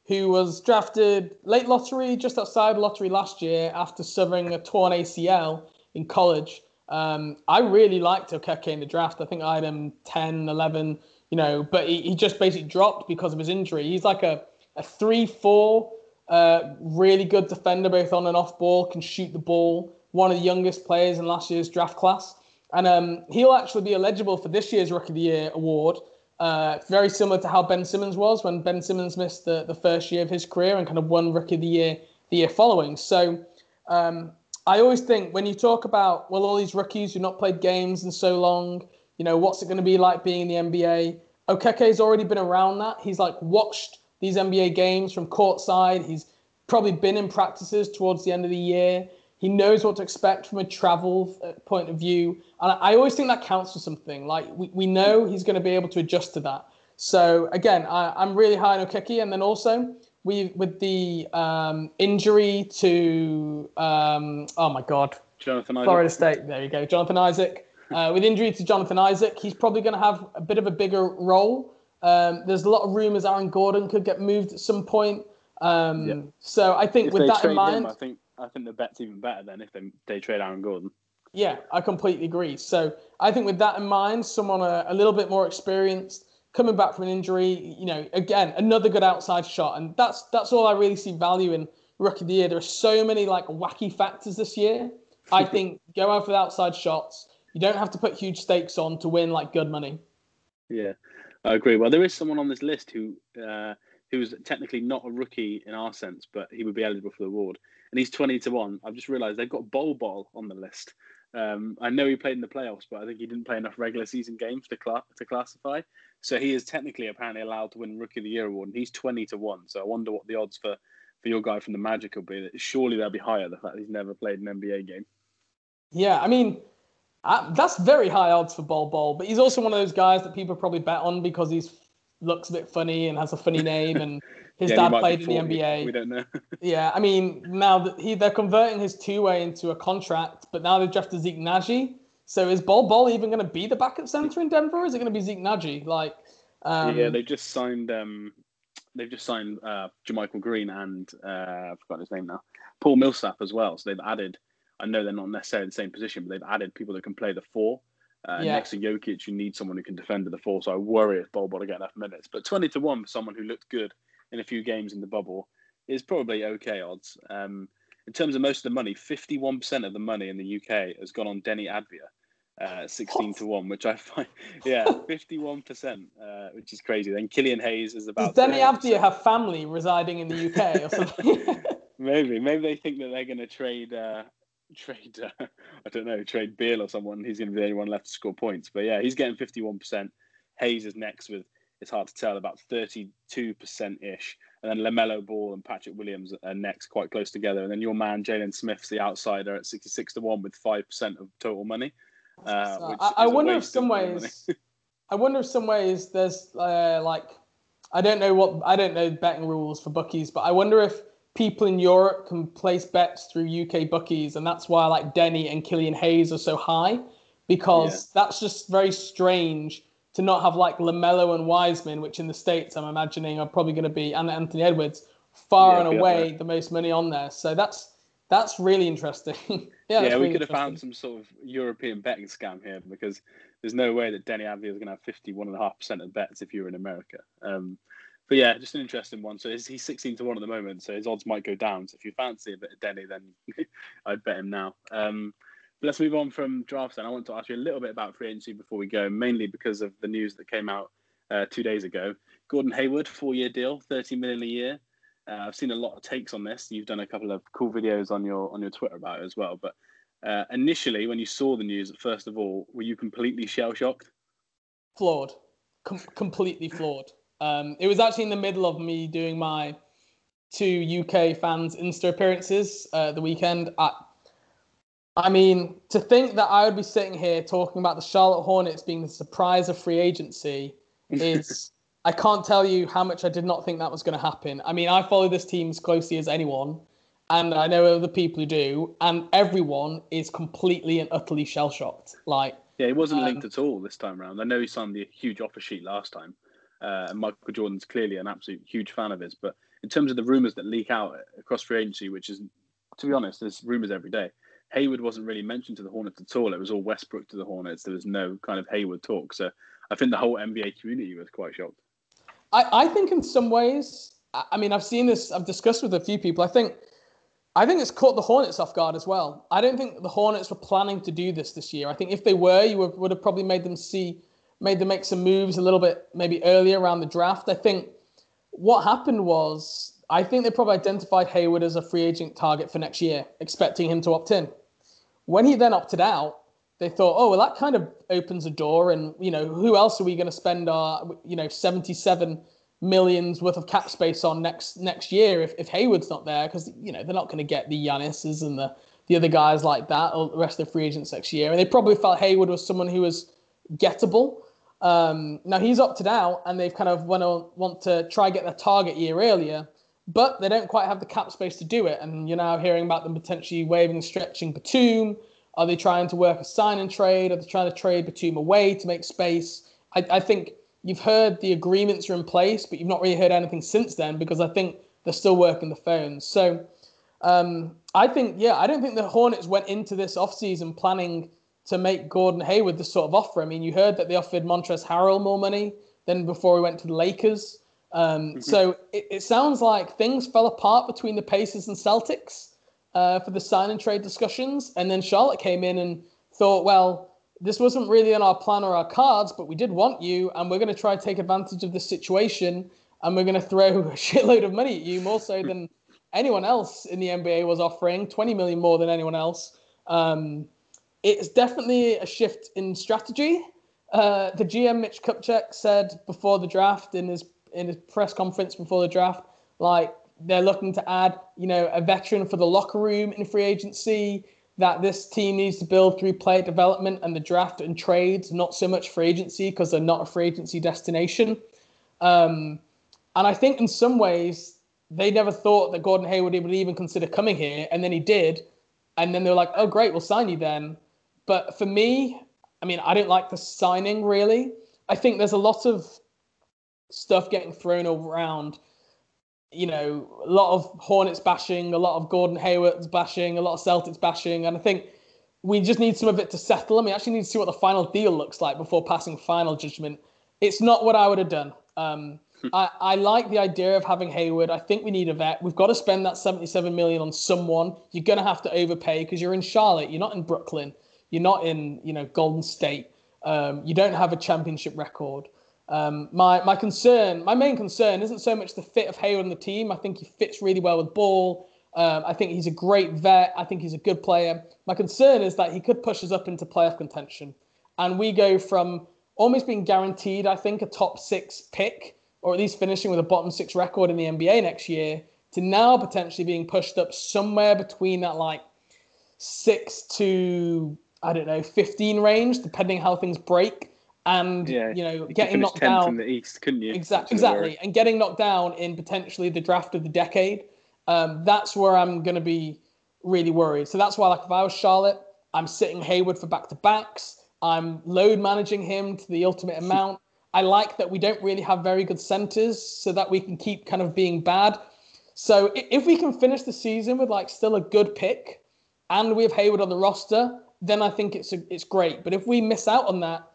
who was drafted late lottery, just outside lottery last year after suffering a torn ACL in college. Um, I really liked Okeke in the draft. I think I had him 10, 11, you know, but he, he just basically dropped because of his injury. He's like a, a 3 4, uh, really good defender, both on and off ball, can shoot the ball. One of the youngest players in last year's draft class. And um, he'll actually be eligible for this year's Rookie of the Year award. Uh, very similar to how Ben Simmons was when Ben Simmons missed the, the first year of his career and kind of won Rookie of the Year the year following. So um, I always think when you talk about, well, all these rookies who've not played games in so long, you know, what's it going to be like being in the NBA? Okeke's already been around that. He's like watched these NBA games from courtside. He's probably been in practices towards the end of the year. He knows what to expect from a travel uh, point of view. And I always think that counts for something. Like we, we know he's going to be able to adjust to that. So again, I, I'm really high on Okeke. And then also we with the um, injury to um, oh my god, Jonathan Isaac. Florida State. There you go, Jonathan Isaac. [LAUGHS] Uh, with injury to Jonathan Isaac, he's probably going to have a bit of a bigger role. Um, there's a lot of rumors Aaron Gordon could get moved at some point. Um, yeah. So I think if with that in mind, him, I think I think the bet's even better than if they, they trade Aaron Gordon. Yeah, I completely agree. So I think with that in mind, someone a, a little bit more experienced, coming back from an injury, you know, again another good outside shot, and that's that's all I really see value in rookie of the year. There are so many like wacky factors this year. I [LAUGHS] think go out for the outside shots. You don't have to put huge stakes on to win like good money. Yeah, I agree. Well, there is someone on this list who uh, who's technically not a rookie in our sense, but he would be eligible for the award and he's 20 to 1. I've just realised they've got Bol Bol on the list. Um, I know he played in the playoffs, but I think he didn't play enough regular season games to, cl- to classify. So he is technically apparently allowed to win Rookie of the Year award, and he's 20 to 1. So I wonder what the odds for, for your guy from the Magic will be. Surely they'll be higher, the fact he's never played an NBA game. Yeah, I mean, uh, that's very high odds for Bol Bol, but he's also one of those guys that people probably bet on because he's looks a bit funny and has a funny name and [LAUGHS] his yeah, dad played in the NBA. We don't know. [LAUGHS] yeah, I mean, now that he they're converting his two way into a contract, but now they've drafted Zeke Nnaji. So is Bol Bol even going to be the backup center in Denver? Or is it going to be Zeke Nnaji? Like, um, yeah, they just signed. Um, they've just signed uh, JaMychal Green and uh, I forgot his name now, Paul Millsap as well. So they've added. I know they're not necessarily the same position, but they've added people that can play the four. Uh, yeah. Next to Jokic, you need someone who can defend the four. So I worry if Bol Bol get enough minutes. But twenty to one for someone who looked good in a few games in the bubble is probably okay odds. Um, in terms of most of the money, 51% of the money in the UK has gone on Deni Avdija, uh, 16 what? to 1, which I find, [LAUGHS] yeah, [LAUGHS] 51%, uh, which is crazy. Then Killian Hayes is about. Does Deni Avdija have family residing in the UK or [LAUGHS] something? maybe. Maybe they think that they're going to trade. Uh, trade, uh, [LAUGHS] I don't know, trade Beal or someone. He's going to be the only one left to score points. But yeah, he's getting 51%. Hayes is next with it's hard to tell, about 32% ish. And then LaMelo Ball and Patrick Williams are next, quite close together. And then your man, Jalen Smith's the outsider at 66 to 1 with 5% of total money. Uh, so I, I wonder if some ways, I wonder if some ways there's uh, like, I don't know what, I don't know betting rules for bookies, but I wonder if people in Europe can place bets through UK bookies. And that's why like Deni and Killian Hayes are so high because yeah. that's just very strange to not have like Lamelo and Wiseman, which in the states I'm imagining are probably going to be, and Anthony Edwards, far yeah, and away the most money on there. So that's that's really interesting. [LAUGHS] yeah, yeah, we could have found some sort of European betting scam here because there's no way that Deni Avdija is going to have 51.5% of bets if you're in America. Um, but yeah, just an interesting one. So he's 16 to 1 at the moment, so his odds might go down. So if you fancy a bit of Deni, then [LAUGHS] I'd bet him now. Um, let's move on from drafts. And I want to ask you a little bit about free agency before we go, mainly because of the news that came out uh, two days ago. Gordon Hayward, four-year deal, 30 million a year. Uh, I've seen a lot of takes on this. You've done a couple of cool videos on your on your Twitter about it as well. But uh, initially, when you saw the news, first of all, were you completely shell shocked? Flawed, Com- completely flawed. Um, it was actually in the middle of me doing my two UK fans Insta appearances uh, the weekend. at. I mean, to think that I would be sitting here talking about the Charlotte Hornets being the surprise of free agency is, [LAUGHS] I can't tell you how much I did not think that was going to happen. I mean, I follow this team as closely as anyone. and I know other people who do, and everyone is completely and utterly shell shocked. Like, yeah, it wasn't um, linked at all this time around. I know he signed the huge offer sheet last time, uh, and Michael Jordan's clearly an absolute huge fan of his. But in terms of the rumours that leak out across free agency, which is, to be honest, there's rumours every day. Hayward wasn't really mentioned to the Hornets at all. It was all Westbrook to the Hornets. There was no kind of Hayward talk. So I think the whole NBA community was quite shocked. I, I think in some ways, I mean, I've seen this, I've discussed with a few people. I think I think it's caught the Hornets off guard as well. I don't think the Hornets were planning to do this this year. I think if they were, you would, would have probably made them see, made them make some moves a little bit maybe earlier around the draft. I think what happened was, I think they probably identified Hayward as a free agent target for next year, expecting him to opt in. When he then opted out, they thought, oh well, that kind of opens a door, and you know, who else are we going to spend our, you know, seventy-seven millions worth of cap space on next next year if, if Hayward's not there because you know they're not going to get the Giannis's and the the other guys like that or the rest of the free agents next year and they probably felt Hayward was someone who was gettable. Um, now he's opted out and they've kind of want to want to try get their target year earlier, but they don't quite have the cap space to do it. And you're now hearing about them potentially waiving stretching Batum. Are they trying to work a sign and trade? Are they trying to trade Batum away to make space? I, I think you've heard the agreements are in place, but you've not really heard anything since then because I think they're still working the phones. So um, I think, yeah, I don't think the Hornets went into this offseason planning to make Gordon Hayward this sort of offer. I mean, you heard that they offered Montrezl Harrell more money than before he went to the Lakers. Um, mm-hmm. So it, it, sounds like things fell apart between the Pacers and Celtics uh, for the sign and trade discussions. And then Charlotte came in and thought, well, this wasn't really on our plan or our cards, but we did want you, and we're going to try to take advantage of the situation, and we're going to throw [LAUGHS] a shitload of money at you, more so than [LAUGHS] anyone else in the NBA was offering, 20 million more than anyone else. Um, it's definitely a shift in strategy. Uh, the GM Mitch Kupchak said before the draft in his in his press conference before the draft, like they're looking to add, you know, a veteran for the locker room in free agency that this team needs to build through player development and the draft and trades, not so much free agency because they're not a free agency destination. Um, and I think in some ways they never thought that Gordon Hayward would even consider coming here, and then he did, and then they were like, "Oh, great, we'll sign you then." But for me, I mean, I don't like the signing really. I think there's a lot of stuff getting thrown around you know, a lot of Hornets bashing, a lot of Gordon Hayward's bashing, a lot of Celtics bashing, and I think we just need some of it to settle. And we actually need to see what the final deal looks like before passing final judgment. It's not what I would have done. Um, hmm. I, I like the idea of having Hayward. I think we need a vet. We've got to spend that 77 million on someone. You're going to have to overpay because you're in Charlotte. You're not in Brooklyn. You're not in, you know, Golden State. Um, you don't have a championship record. Um, my my concern, my main concern, isn't so much the fit of Hayward on the team. I think he fits really well with Ball. Um, I think he's a great vet. I think he's a good player. My concern is that he could push us up into playoff contention, and we go from almost being guaranteed, I think, a top six pick, or at least finishing with a bottom six record in the NBA next year, to now potentially being pushed up somewhere between that like six to I don't know, 15 range, depending how things break and yeah, you know getting knocked down in the east, couldn't you? Exactly, exactly, and getting knocked down in potentially the draft of the decade. Um, that's where I'm going to be really worried. So that's why, like, if I was Charlotte, I'm sitting Hayward for back to backs. I'm load managing him to the ultimate [LAUGHS] amount. I like that we don't really have very good centers, so that we can keep kind of being bad. So if we can finish the season with like still a good pick, and we have Hayward on the roster, then I think it's a, it's great. But if we miss out on that,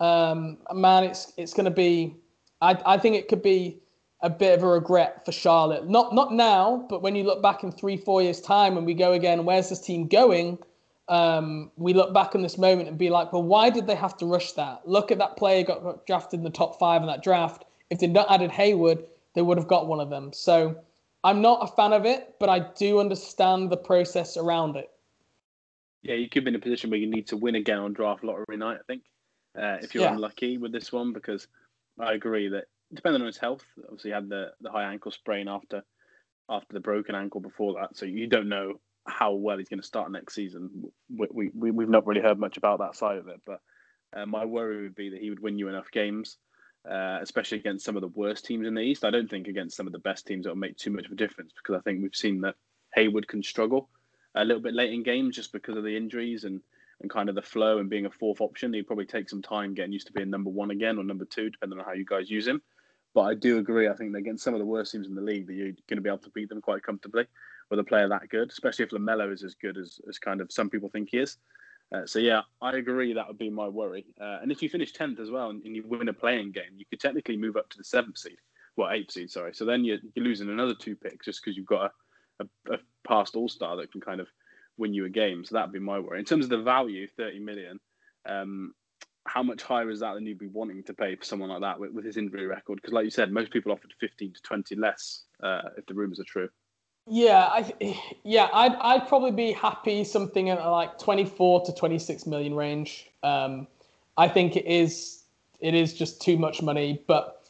um, man, it's it's going to be. I I think it could be a bit of a regret for Charlotte. Not not now, but when you look back in three four years time and we go again, where's this team going? Um, we look back on this moment and be like, well, why did they have to rush that? Look at that player got, got drafted in the top five in that draft. If they'd not added Hayward, they would have got one of them. So I'm not a fan of it, but I do understand the process around it. Yeah, you could be in a position where you need to win again on draft lottery night. I think uh, if you're yeah. unlucky with this one, because I agree that depending on his health, obviously he had the, the high ankle sprain after after the broken ankle before that, so you don't know how well he's going to start next season. We, we, we've not really heard much about that side of it, but uh, my worry would be that he would win you enough games, uh, especially against some of the worst teams in the East. I don't think against some of the best teams it will make too much of a difference because I think we've seen that Hayward can struggle a little bit late in games just because of the injuries and, and kind of the flow and being a fourth option. He'd probably take some time getting used to being number one again or number two, depending on how you guys use him. But I do agree. I think against some of the worst teams in the league, that you're going to be able to beat them quite comfortably with a player that good, especially if Lamelo is as good as, as kind of some people think he is. Uh, so yeah, I agree. That would be my worry. Uh, and if you finish tenth as well and, and, you win a play-in game, you could technically move up to the seventh seed, well eighth seed, sorry. So then you're, you're losing another two picks just because you've got a, a, a past All Star that can kind of win you a game. So that'd be my worry. In terms of the value, thirty million. Um, how much higher is that than you'd be wanting to pay for someone like that with, with his injury record? Because, like you said, most people offered 15 to 20 less uh, if the rumours are true. Yeah, I yeah, I'd I'd probably be happy something in like 24 to 26 million range. Um, I think it is it is just too much money, but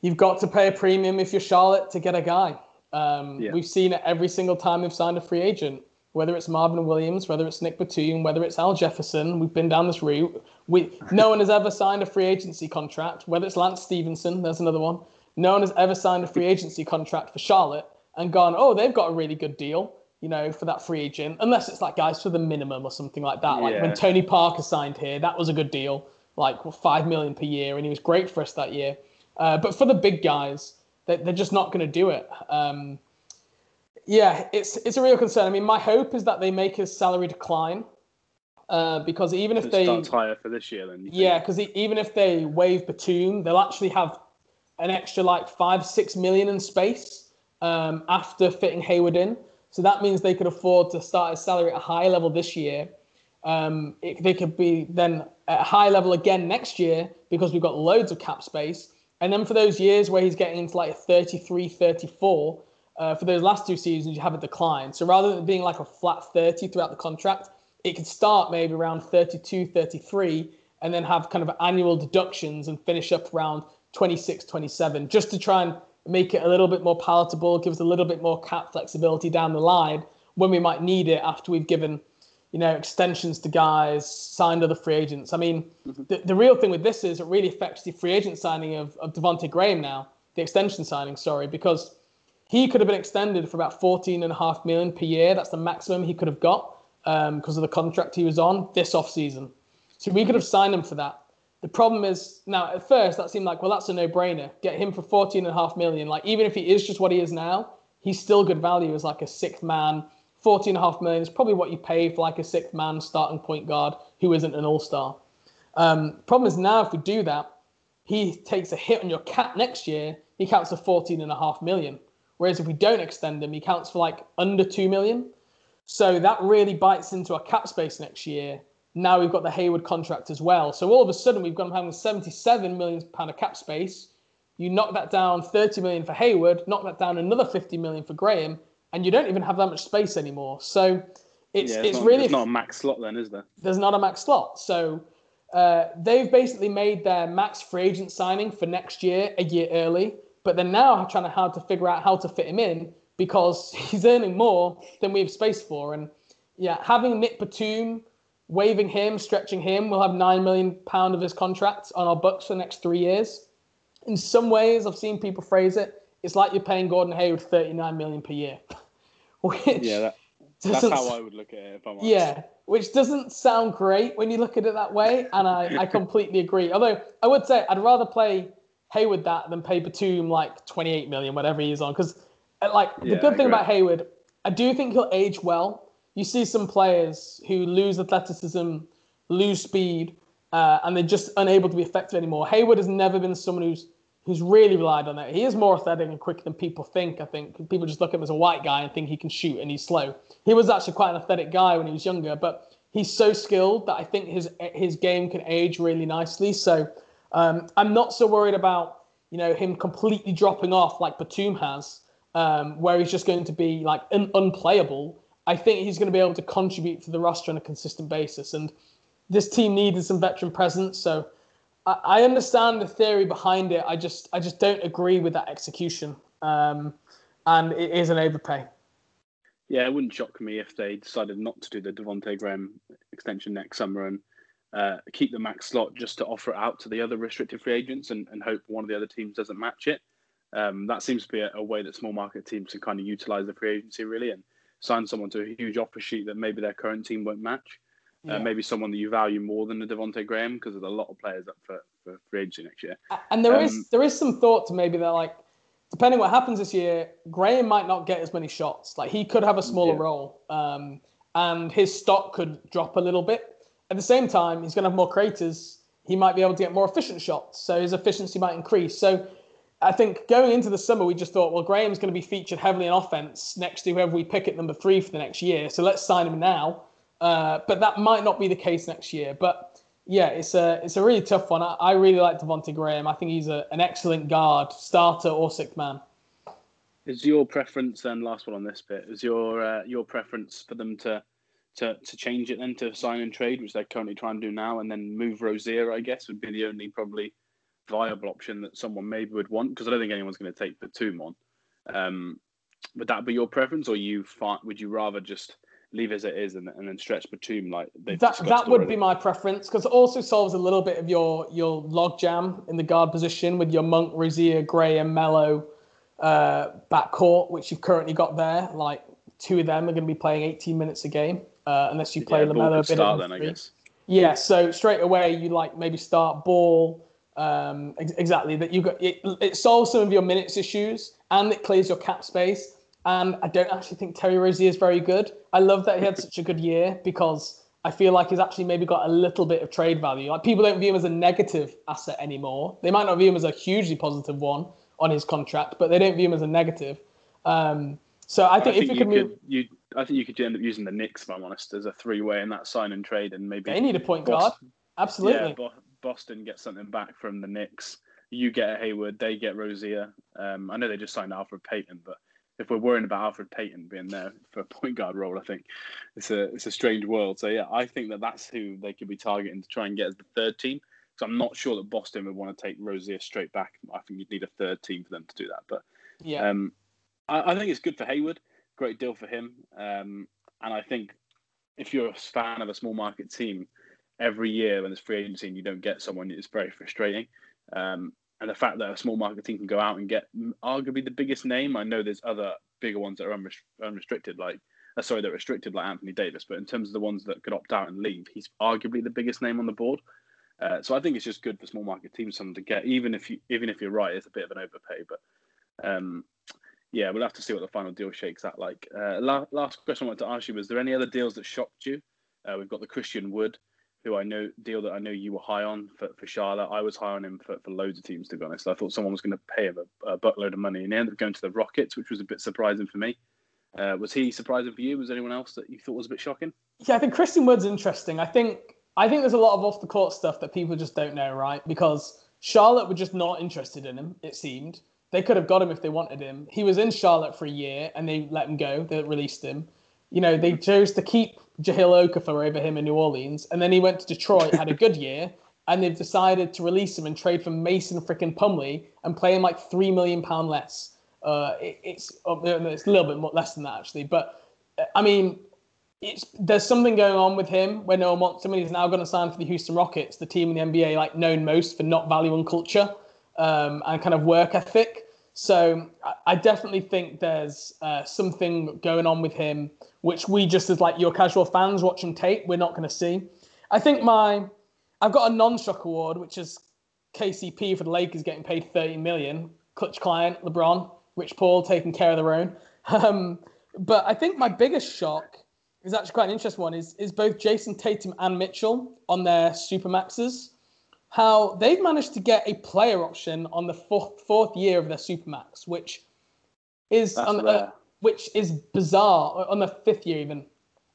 you've got to pay a premium if you're Charlotte to get a guy. Um, yeah. We've seen it every single time they've signed a free agent whether it's Marvin Williams, whether it's Nick Batum, whether it's Al Jefferson, we've been down this route. We no one has ever signed a free agency contract, whether it's Lance Stephenson, there's another one. No one has ever signed a free agency contract for Charlotte and gone, oh, they've got a really good deal, you know, for that free agent, unless it's like guys for the minimum or something like that. Like when Tony Parker signed here, that was a good deal, like five million per year, and he was great for us that year. Uh, but for the big guys, they, they're just not going to do it. Um, yeah, it's it's a real concern. I mean, my hope is that they make his salary decline, uh, because even if they start higher for this year, then yeah, because even if they waive Batum, they'll actually have an extra like five six million in space um, after fitting Hayward in. So that means they could afford to start his salary at a high level this year. Um, it, they could be then at a high level again next year because we've got loads of cap space. And then for those years where he's getting into like 33, 34, uh, for those last two seasons, you have a decline. So rather than being like a flat 30 throughout the contract, it could start maybe around 32, 33, and then have kind of annual deductions and finish up around 26, 27, just to try and make it a little bit more palatable, give us a little bit more cap flexibility down the line when we might need it after we've given, you know, extensions to guys, signed other free agents. I mean, mm-hmm. the, the real thing with this is it really affects the free agent signing of, of Devonte Graham now, the extension signing, sorry, because he could have been extended for about 14 and a half million per year. That's the maximum he could have got because um, of the contract he was on this off season. So we could have signed him for that. The problem is now at first that seemed like well that's a no-brainer. Get him for 14 and a half million. Like even if he is just what he is now, he's still good value as like a sixth man. 14 and a half million is probably what you pay for like a sixth man starting point guard who isn't an all-star. Um, problem is now if we do that, he takes a hit on your cap next year. He counts for 14 and a half million. Whereas if we don't extend him, he counts for like under 2 million. So that really bites into our cap space next year. Now we've got the Hayward contract as well. So all of a sudden we've gone from having 77 million pound of cap space. You knock that down 30 million for Hayward, knock that down another 50 million for Graham, and you don't even have that much space anymore. So it's yeah, it's, it's not, really not a max slot then, is there? There's not a max slot. So uh, they've basically made their max free agent signing for next year a year early. But they're now trying to how to figure out how to fit him in because [LAUGHS] he's earning more than we have space for. And yeah, having Nick Batum, waiving him, stretching him, we'll have nine million pound of his contract on our books for the next three years. In some ways, I've seen people phrase it. It's like you're paying Gordon Hayward 39 million per year. [LAUGHS] Which yeah, that, that's how I would look at it. If I'm honest. Yeah, which doesn't sound great when you look at it that way, and I, I completely agree. Although I would say I'd rather play Hayward that than pay Batum like 28 million, whatever he's on. Because uh, like the good thing about Hayward, I do think he'll age well. You see some players who lose athleticism, lose speed, uh, and they're just unable to be effective anymore. Hayward has never been someone who's who's really relied on that. He is more athletic and quick than people think. I think people just look at him as a white guy and think he can shoot and he's slow. He was actually quite an athletic guy when he was younger, but he's so skilled that I think his his game can age really nicely. So um, I'm not so worried about you know him completely dropping off like Batum has, um, where he's just going to be like un- unplayable. I think he's going to be able to contribute to the roster on a consistent basis, and this team needed some veteran presence. So I, understand the theory behind it. I just I just don't agree with that execution, um, and it is an overpay. Yeah, it wouldn't shock me if they decided not to do the Devonte Graham extension next summer and uh, keep the max slot just to offer it out to the other restricted free agents and, and hope one of the other teams doesn't match it. Um, that seems to be a, a, way that small market teams can kind of utilize the free agency really. And sign someone to a huge offer sheet that maybe their current team won't match. Uh, yeah. Uh, maybe someone that you value more than a Devonte Graham because there's a lot of players up for, for free agency next year. And there um, is there is some thought to maybe that like depending what happens this year, Graham might not get as many shots. Like he could have a smaller yeah. role, um, and his stock could drop a little bit. At the same time, he's going to have more creators. He might be able to get more efficient shots, so his efficiency might increase. So I think going into the summer, we just thought, well, Graham's going to be featured heavily in offense next to whoever we pick at number three for the next year. So let's sign him now. Uh, but that might not be the case next year. But yeah, it's a it's a really tough one. I, I really like Devonte Graham. I think he's a, an excellent guard, starter or sixth man. Is your preference then? Last one on this bit. Is your uh, your preference for them to to to change it then to sign and trade, which they're currently trying to do now, and then move Rozier? I guess would be the only probably viable option that someone maybe would want because I don't think anyone's going to take Batum on. Um, would that be your preference, or you would you rather just leave as it is and, and then stretch Batum like that? That would already? be my preference because it also solves a little bit of your your logjam in the guard position with your Monk, Rozier, Graham, Melo uh, backcourt, which you've currently got there. Like two of them are going to be playing 18 minutes a game uh, unless you play yeah, Lamelo a bit. Start then, I guess. Yeah, so straight away you like maybe start ball um, ex- exactly that you got it, it solves some of your minutes issues and it clears your cap space. And I don't actually think Terry Rozier is very good. I love that he had such a good year because I feel like he's actually maybe got a little bit of trade value. Like people don't view him as a negative asset anymore. They might not view him as a hugely positive one on his contract, but they don't view him as a negative. Um, so I think, I think if you, could, move, you, I think you could end up using the Knicks, if I'm honest, as a three-way in that sign and trade, and maybe they need a point guard. Absolutely. Yeah, Boston get something back from the Knicks. You get Hayward, they get Rozier. Um, I know they just signed Elfrid Payton, but if we're worrying about Elfrid Payton being there for a point guard role, I think it's a it's a strange world. So yeah, I think that that's who they could be targeting to try and get as the third team. So I'm not sure that Boston would want to take Rozier straight back. I think you'd need a third team for them to do that. But yeah, um, I, I, think it's good for Hayward. Great deal for him. Um, and I think if you're a fan of a small market team, every year when there's free agency and you don't get someone, it's very frustrating. Um, and the fact that a small market team can go out and get arguably the biggest name, I know there's other bigger ones that are unrestricted, like uh, sorry, they're restricted, like Anthony Davis. But in terms of the ones that could opt out and leave, he's arguably the biggest name on the board. Uh, so I think it's just good for small market teams someone to get, even if you even if you're right, it's a bit of an overpay. But um, yeah, we'll have to see what the final deal shakes out like. Uh, la- last question I wanted to ask you was: there any other deals that shocked you? Uh, we've got the Christian Wood who I know deal that I know you were high on for, for Charlotte. I was high on him for, for loads of teams, to be honest. I thought someone was going to pay him a, a buttload of money, and he ended up going to the Rockets, which was a bit surprising for me. Uh, was he surprising for you? Was anyone else that you thought was a bit shocking? Yeah, I think Christian Wood's interesting. I think I think there's a lot of off the court stuff that people just don't know, right? Because Charlotte were just not interested in him. It seemed they could have got him if they wanted him. He was in Charlotte for a year, and they let him go. They released him. You know, they chose to keep Jahlil Okafor over him in New Orleans, and then he went to Detroit, had a good year, and they've decided to release him and trade for Mason freaking Plumlee and pay him like three million pound less. Uh, it, it's oh, it's a little bit more, less than that actually, but uh, I mean, it's there's something going on with him where no one wants him, and he's now going to sign for the Houston Rockets, the team in the NBA like known most for not valuing culture um, and kind of work ethic. So I definitely think there's uh, something going on with him, which we just as like your casual fans watching tape, we're not going to see. I think my, I've got a non-shock award, which is KCP for the Lakers getting paid 30 million. Clutch client LeBron, Rich Paul taking care of their own. [LAUGHS] Um, but I think my biggest shock is actually quite an interesting one. Is is both Jayson Tatum and Mitchell on their supermaxes how they've managed to get a player option on the fourth fourth year of their supermax, which is on, uh, which is bizarre on the fifth year even.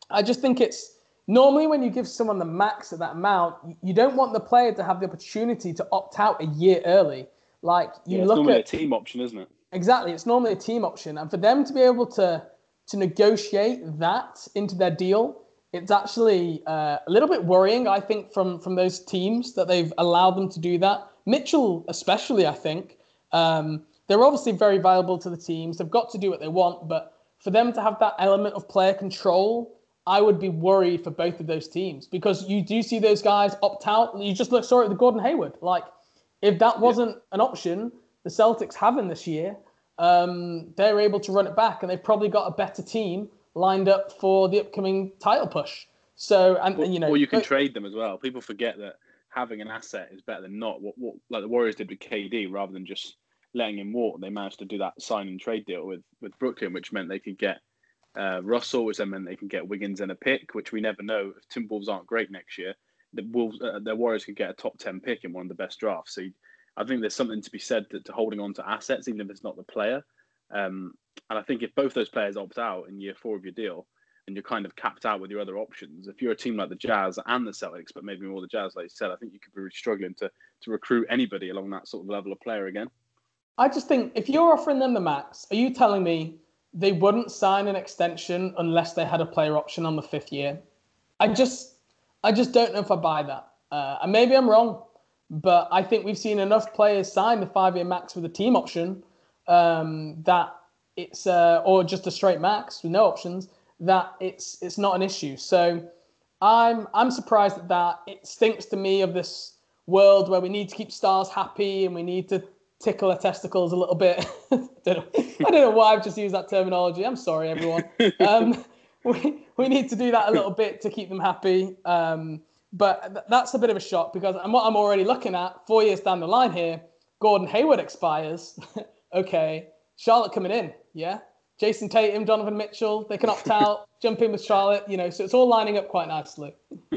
I just think it's normally when you give someone the max at that amount, you don't want the player to have the opportunity to opt out a year early. Like you yeah, look at a team option, isn't it? Exactly, it's normally a team option, and for them to be able to to negotiate that into their deal it's actually uh, a little bit worrying, I think, from from those teams that they've allowed them to do that. Mitchell, especially, I think, um, they're obviously very valuable to the teams. They've got to do what they want, but for them to have that element of player control, I would be worried for both of those teams because you do see those guys opt out. You just look sorry at the Gordon Hayward. Like, if that wasn't yeah. an option, the Celtics having this year, um, they're able to run it back, and they've probably got a better team lined up for the upcoming title push. So, and, you know, or you can but, trade them as well. People forget that having an asset is better than not. What, what like the Warriors did with KD, rather than just letting him walk, they managed to do that sign and trade deal with with Brooklyn, which meant they could get uh, Russell, which then meant they can get Wiggins and a pick, which we never know. If Timberwolves aren't great next year, the Wolves, uh, the Warriors could get a top ten pick in one of the best drafts. So I think there's something to be said to, to holding on to assets, even if it's not the player. Um, and I think if both those players opt out in year four of your deal, and you're kind of capped out with your other options, if you're a team like the Jazz and the Celtics, but maybe more the Jazz, like you said, I think you could be struggling to to recruit anybody along that sort of level of player again. I just think if you're offering them the max, are you telling me they wouldn't sign an extension unless they had a player option on the fifth year? I just, I just don't know if I buy that. Uh, and maybe I'm wrong, but I think we've seen enough players sign the five-year max with a team option um, that it's, uh, or just a straight max with no options that it's it's not an issue. So I'm I'm surprised at that. It stinks to me of this world where we need to keep stars happy and we need to tickle their testicles a little bit. I, [LAUGHS] don't know, I don't know why I've just used that terminology. I'm sorry, everyone. [LAUGHS] Um, [LAUGHS] we, we need to do that a little bit to keep them happy. Um, but th- that's a bit of a shock because and what I'm already looking at four years down the line here, Gordon Hayward expires. okay, Charlotte coming in, yeah. Jayson Tatum, Donovan Mitchell, they can opt out, [LAUGHS] jump in with Charlotte, you know, so it's all lining up quite nicely. [LAUGHS]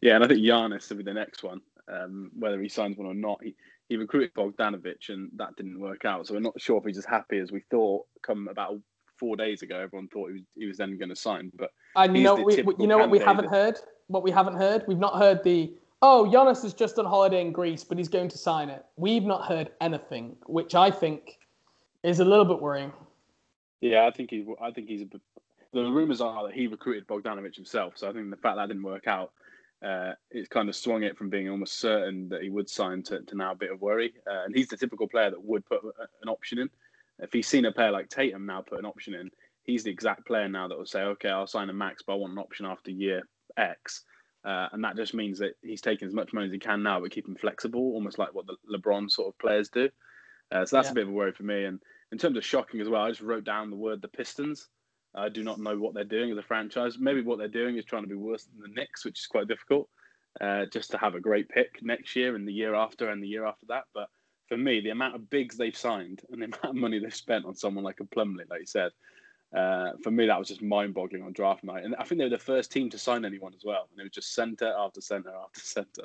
yeah, and I think Giannis will be the next one, um, whether he signs one or not. He, he recruited Bogdanovich and that didn't work out. So we're not sure if he's as happy as we thought come about four days ago. Everyone thought he was, he was then going to sign. But and you know, we, you know what we haven't heard? What we haven't heard? We've not heard the, oh, Giannis is just on holiday in Greece, but he's going to sign it. We've not heard anything, which I think is a little bit worrying. Yeah, I think he. I think he's. The rumors are that he recruited Bogdanovich himself. So I think the fact that didn't work out, uh, it's kind of swung it from being almost certain that he would sign to, to now a bit of worry. Uh, and he's the typical player that would put an option in. If he's seen a player like Tatum now put an option in, he's the exact player now that will say, okay, I'll sign a max, but I want an option after year X. Uh, and that just means that he's taking as much money as he can now, but keep him flexible, almost like what the LeBron sort of players do. Uh, so that's yeah. a bit of a worry for me. And in terms of shocking as well, I just wrote down the word the Pistons. I do not know what they're doing as a franchise. Maybe what they're doing is trying to be worse than the Knicks, which is quite difficult. Uh, just to have a great pick next year and the year after and the year after that. But for me, the amount of bigs they've signed and the [LAUGHS] amount of money they've spent on someone like a Plumlee, like you said, uh, for me that was just mind-boggling on draft night. And I think they were the first team to sign anyone as well. And it was just centre after centre after centre.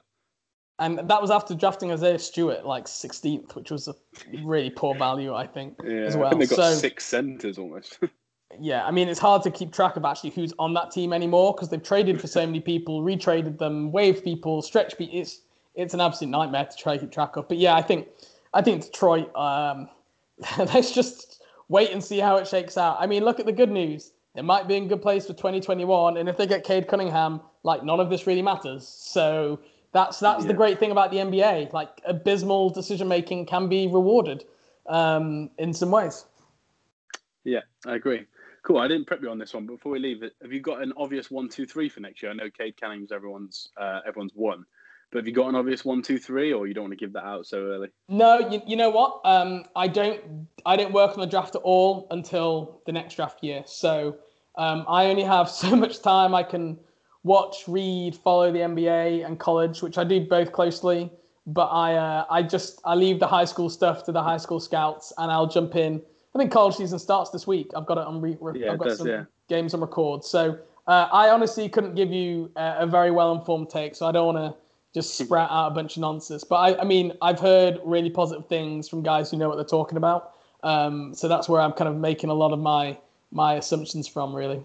And that was after drafting Isaiah Stewart like 16th, which was a really poor value, I think, yeah, as well. I think they got so, six centres almost. [LAUGHS] yeah, I mean, it's hard to keep track of actually who's on that team anymore because they've traded for so many people, retraded them, waived people, stretched people. It's it's an absolute nightmare to try to keep track of. But yeah, I think I think Detroit. Um, [LAUGHS] let's just wait and see how it shakes out. I mean, look at the good news. They might be in good place for 2021, and if they get Cade Cunningham, like none of this really matters. So that's that's yeah. the great thing about the NBA. Like abysmal decision making can be rewarded um, in some ways. Yeah, I agree. Cool. I didn't prep you on this one, before we leave, have you got an obvious one, two, three for next year? I know Cade Cunningham's everyone's uh, everyone's one, but have you got an obvious one, two, three, or you don't want to give that out so early? No, you, you know what? Um, I don't I don't work on the draft at all until the next draft year. So um, I only have [LAUGHS] so much time I can watch, read, follow the NBA and college, which I do both closely. But I, uh, I just I leave the high school stuff to the high school scouts, and I'll jump in. I think college season starts this week. I've got it on. Re- yeah, I've got does, some yeah. games on record. So uh, I honestly couldn't give you a, a very well informed take. So I don't want to just [LAUGHS] sprout out a bunch of nonsense. But I, I mean, I've heard really positive things from guys who know what they're talking about. Um, so that's where I'm kind of making a lot of my my assumptions from, really.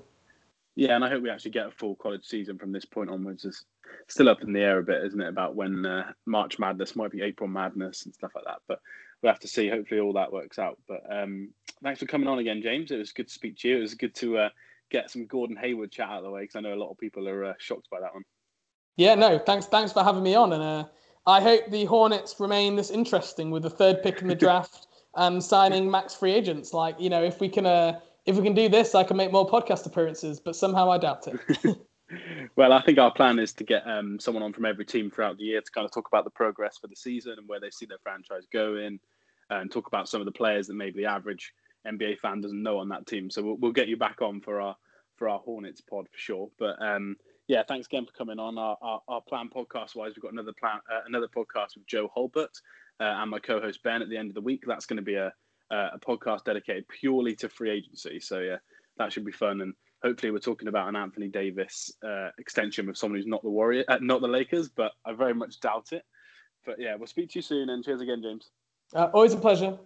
Yeah, and I hope we actually get a full college season from this point onwards. It's still up in the air a bit, isn't it, about when uh, March Madness might be April Madness and stuff like that. But we'll have to see. Hopefully, all that works out. But um, thanks for coming on again, James. It was good to speak to you. It was good to uh, get some Gordon Hayward chat out of the way because I know a lot of people are uh, shocked by that one. Yeah, no, thanks. Thanks for having me on, and uh, I hope the Hornets remain this interesting with the third pick in the [LAUGHS] draft and signing max free agents. Like, you know, if we can uh, if we can do this, I can make more podcast appearances, but somehow I doubt it. [LAUGHS] well, I think our plan is to get um, someone on from every team throughout the year to kind of talk about the progress for the season and where they see their franchise going, and talk about some of the players that maybe the average NBA fan doesn't know on that team. So we'll, we'll get you back on for our for our Hornets pod for sure. But um, yeah, thanks again for coming on. Our, our, our plan podcast wise, we've got another plan, uh, another podcast with Joe Holbert uh, and my co-host Ben at the end of the week. That's going to be a uh, a podcast dedicated purely to free agency. So yeah, that should be fun. And hopefully, we're talking about an Anthony Davis uh, extension with someone who's not the Warrior, uh, not the Lakers, but I very much doubt it. But yeah, we'll speak to you soon. And cheers again, James. Uh, always a pleasure.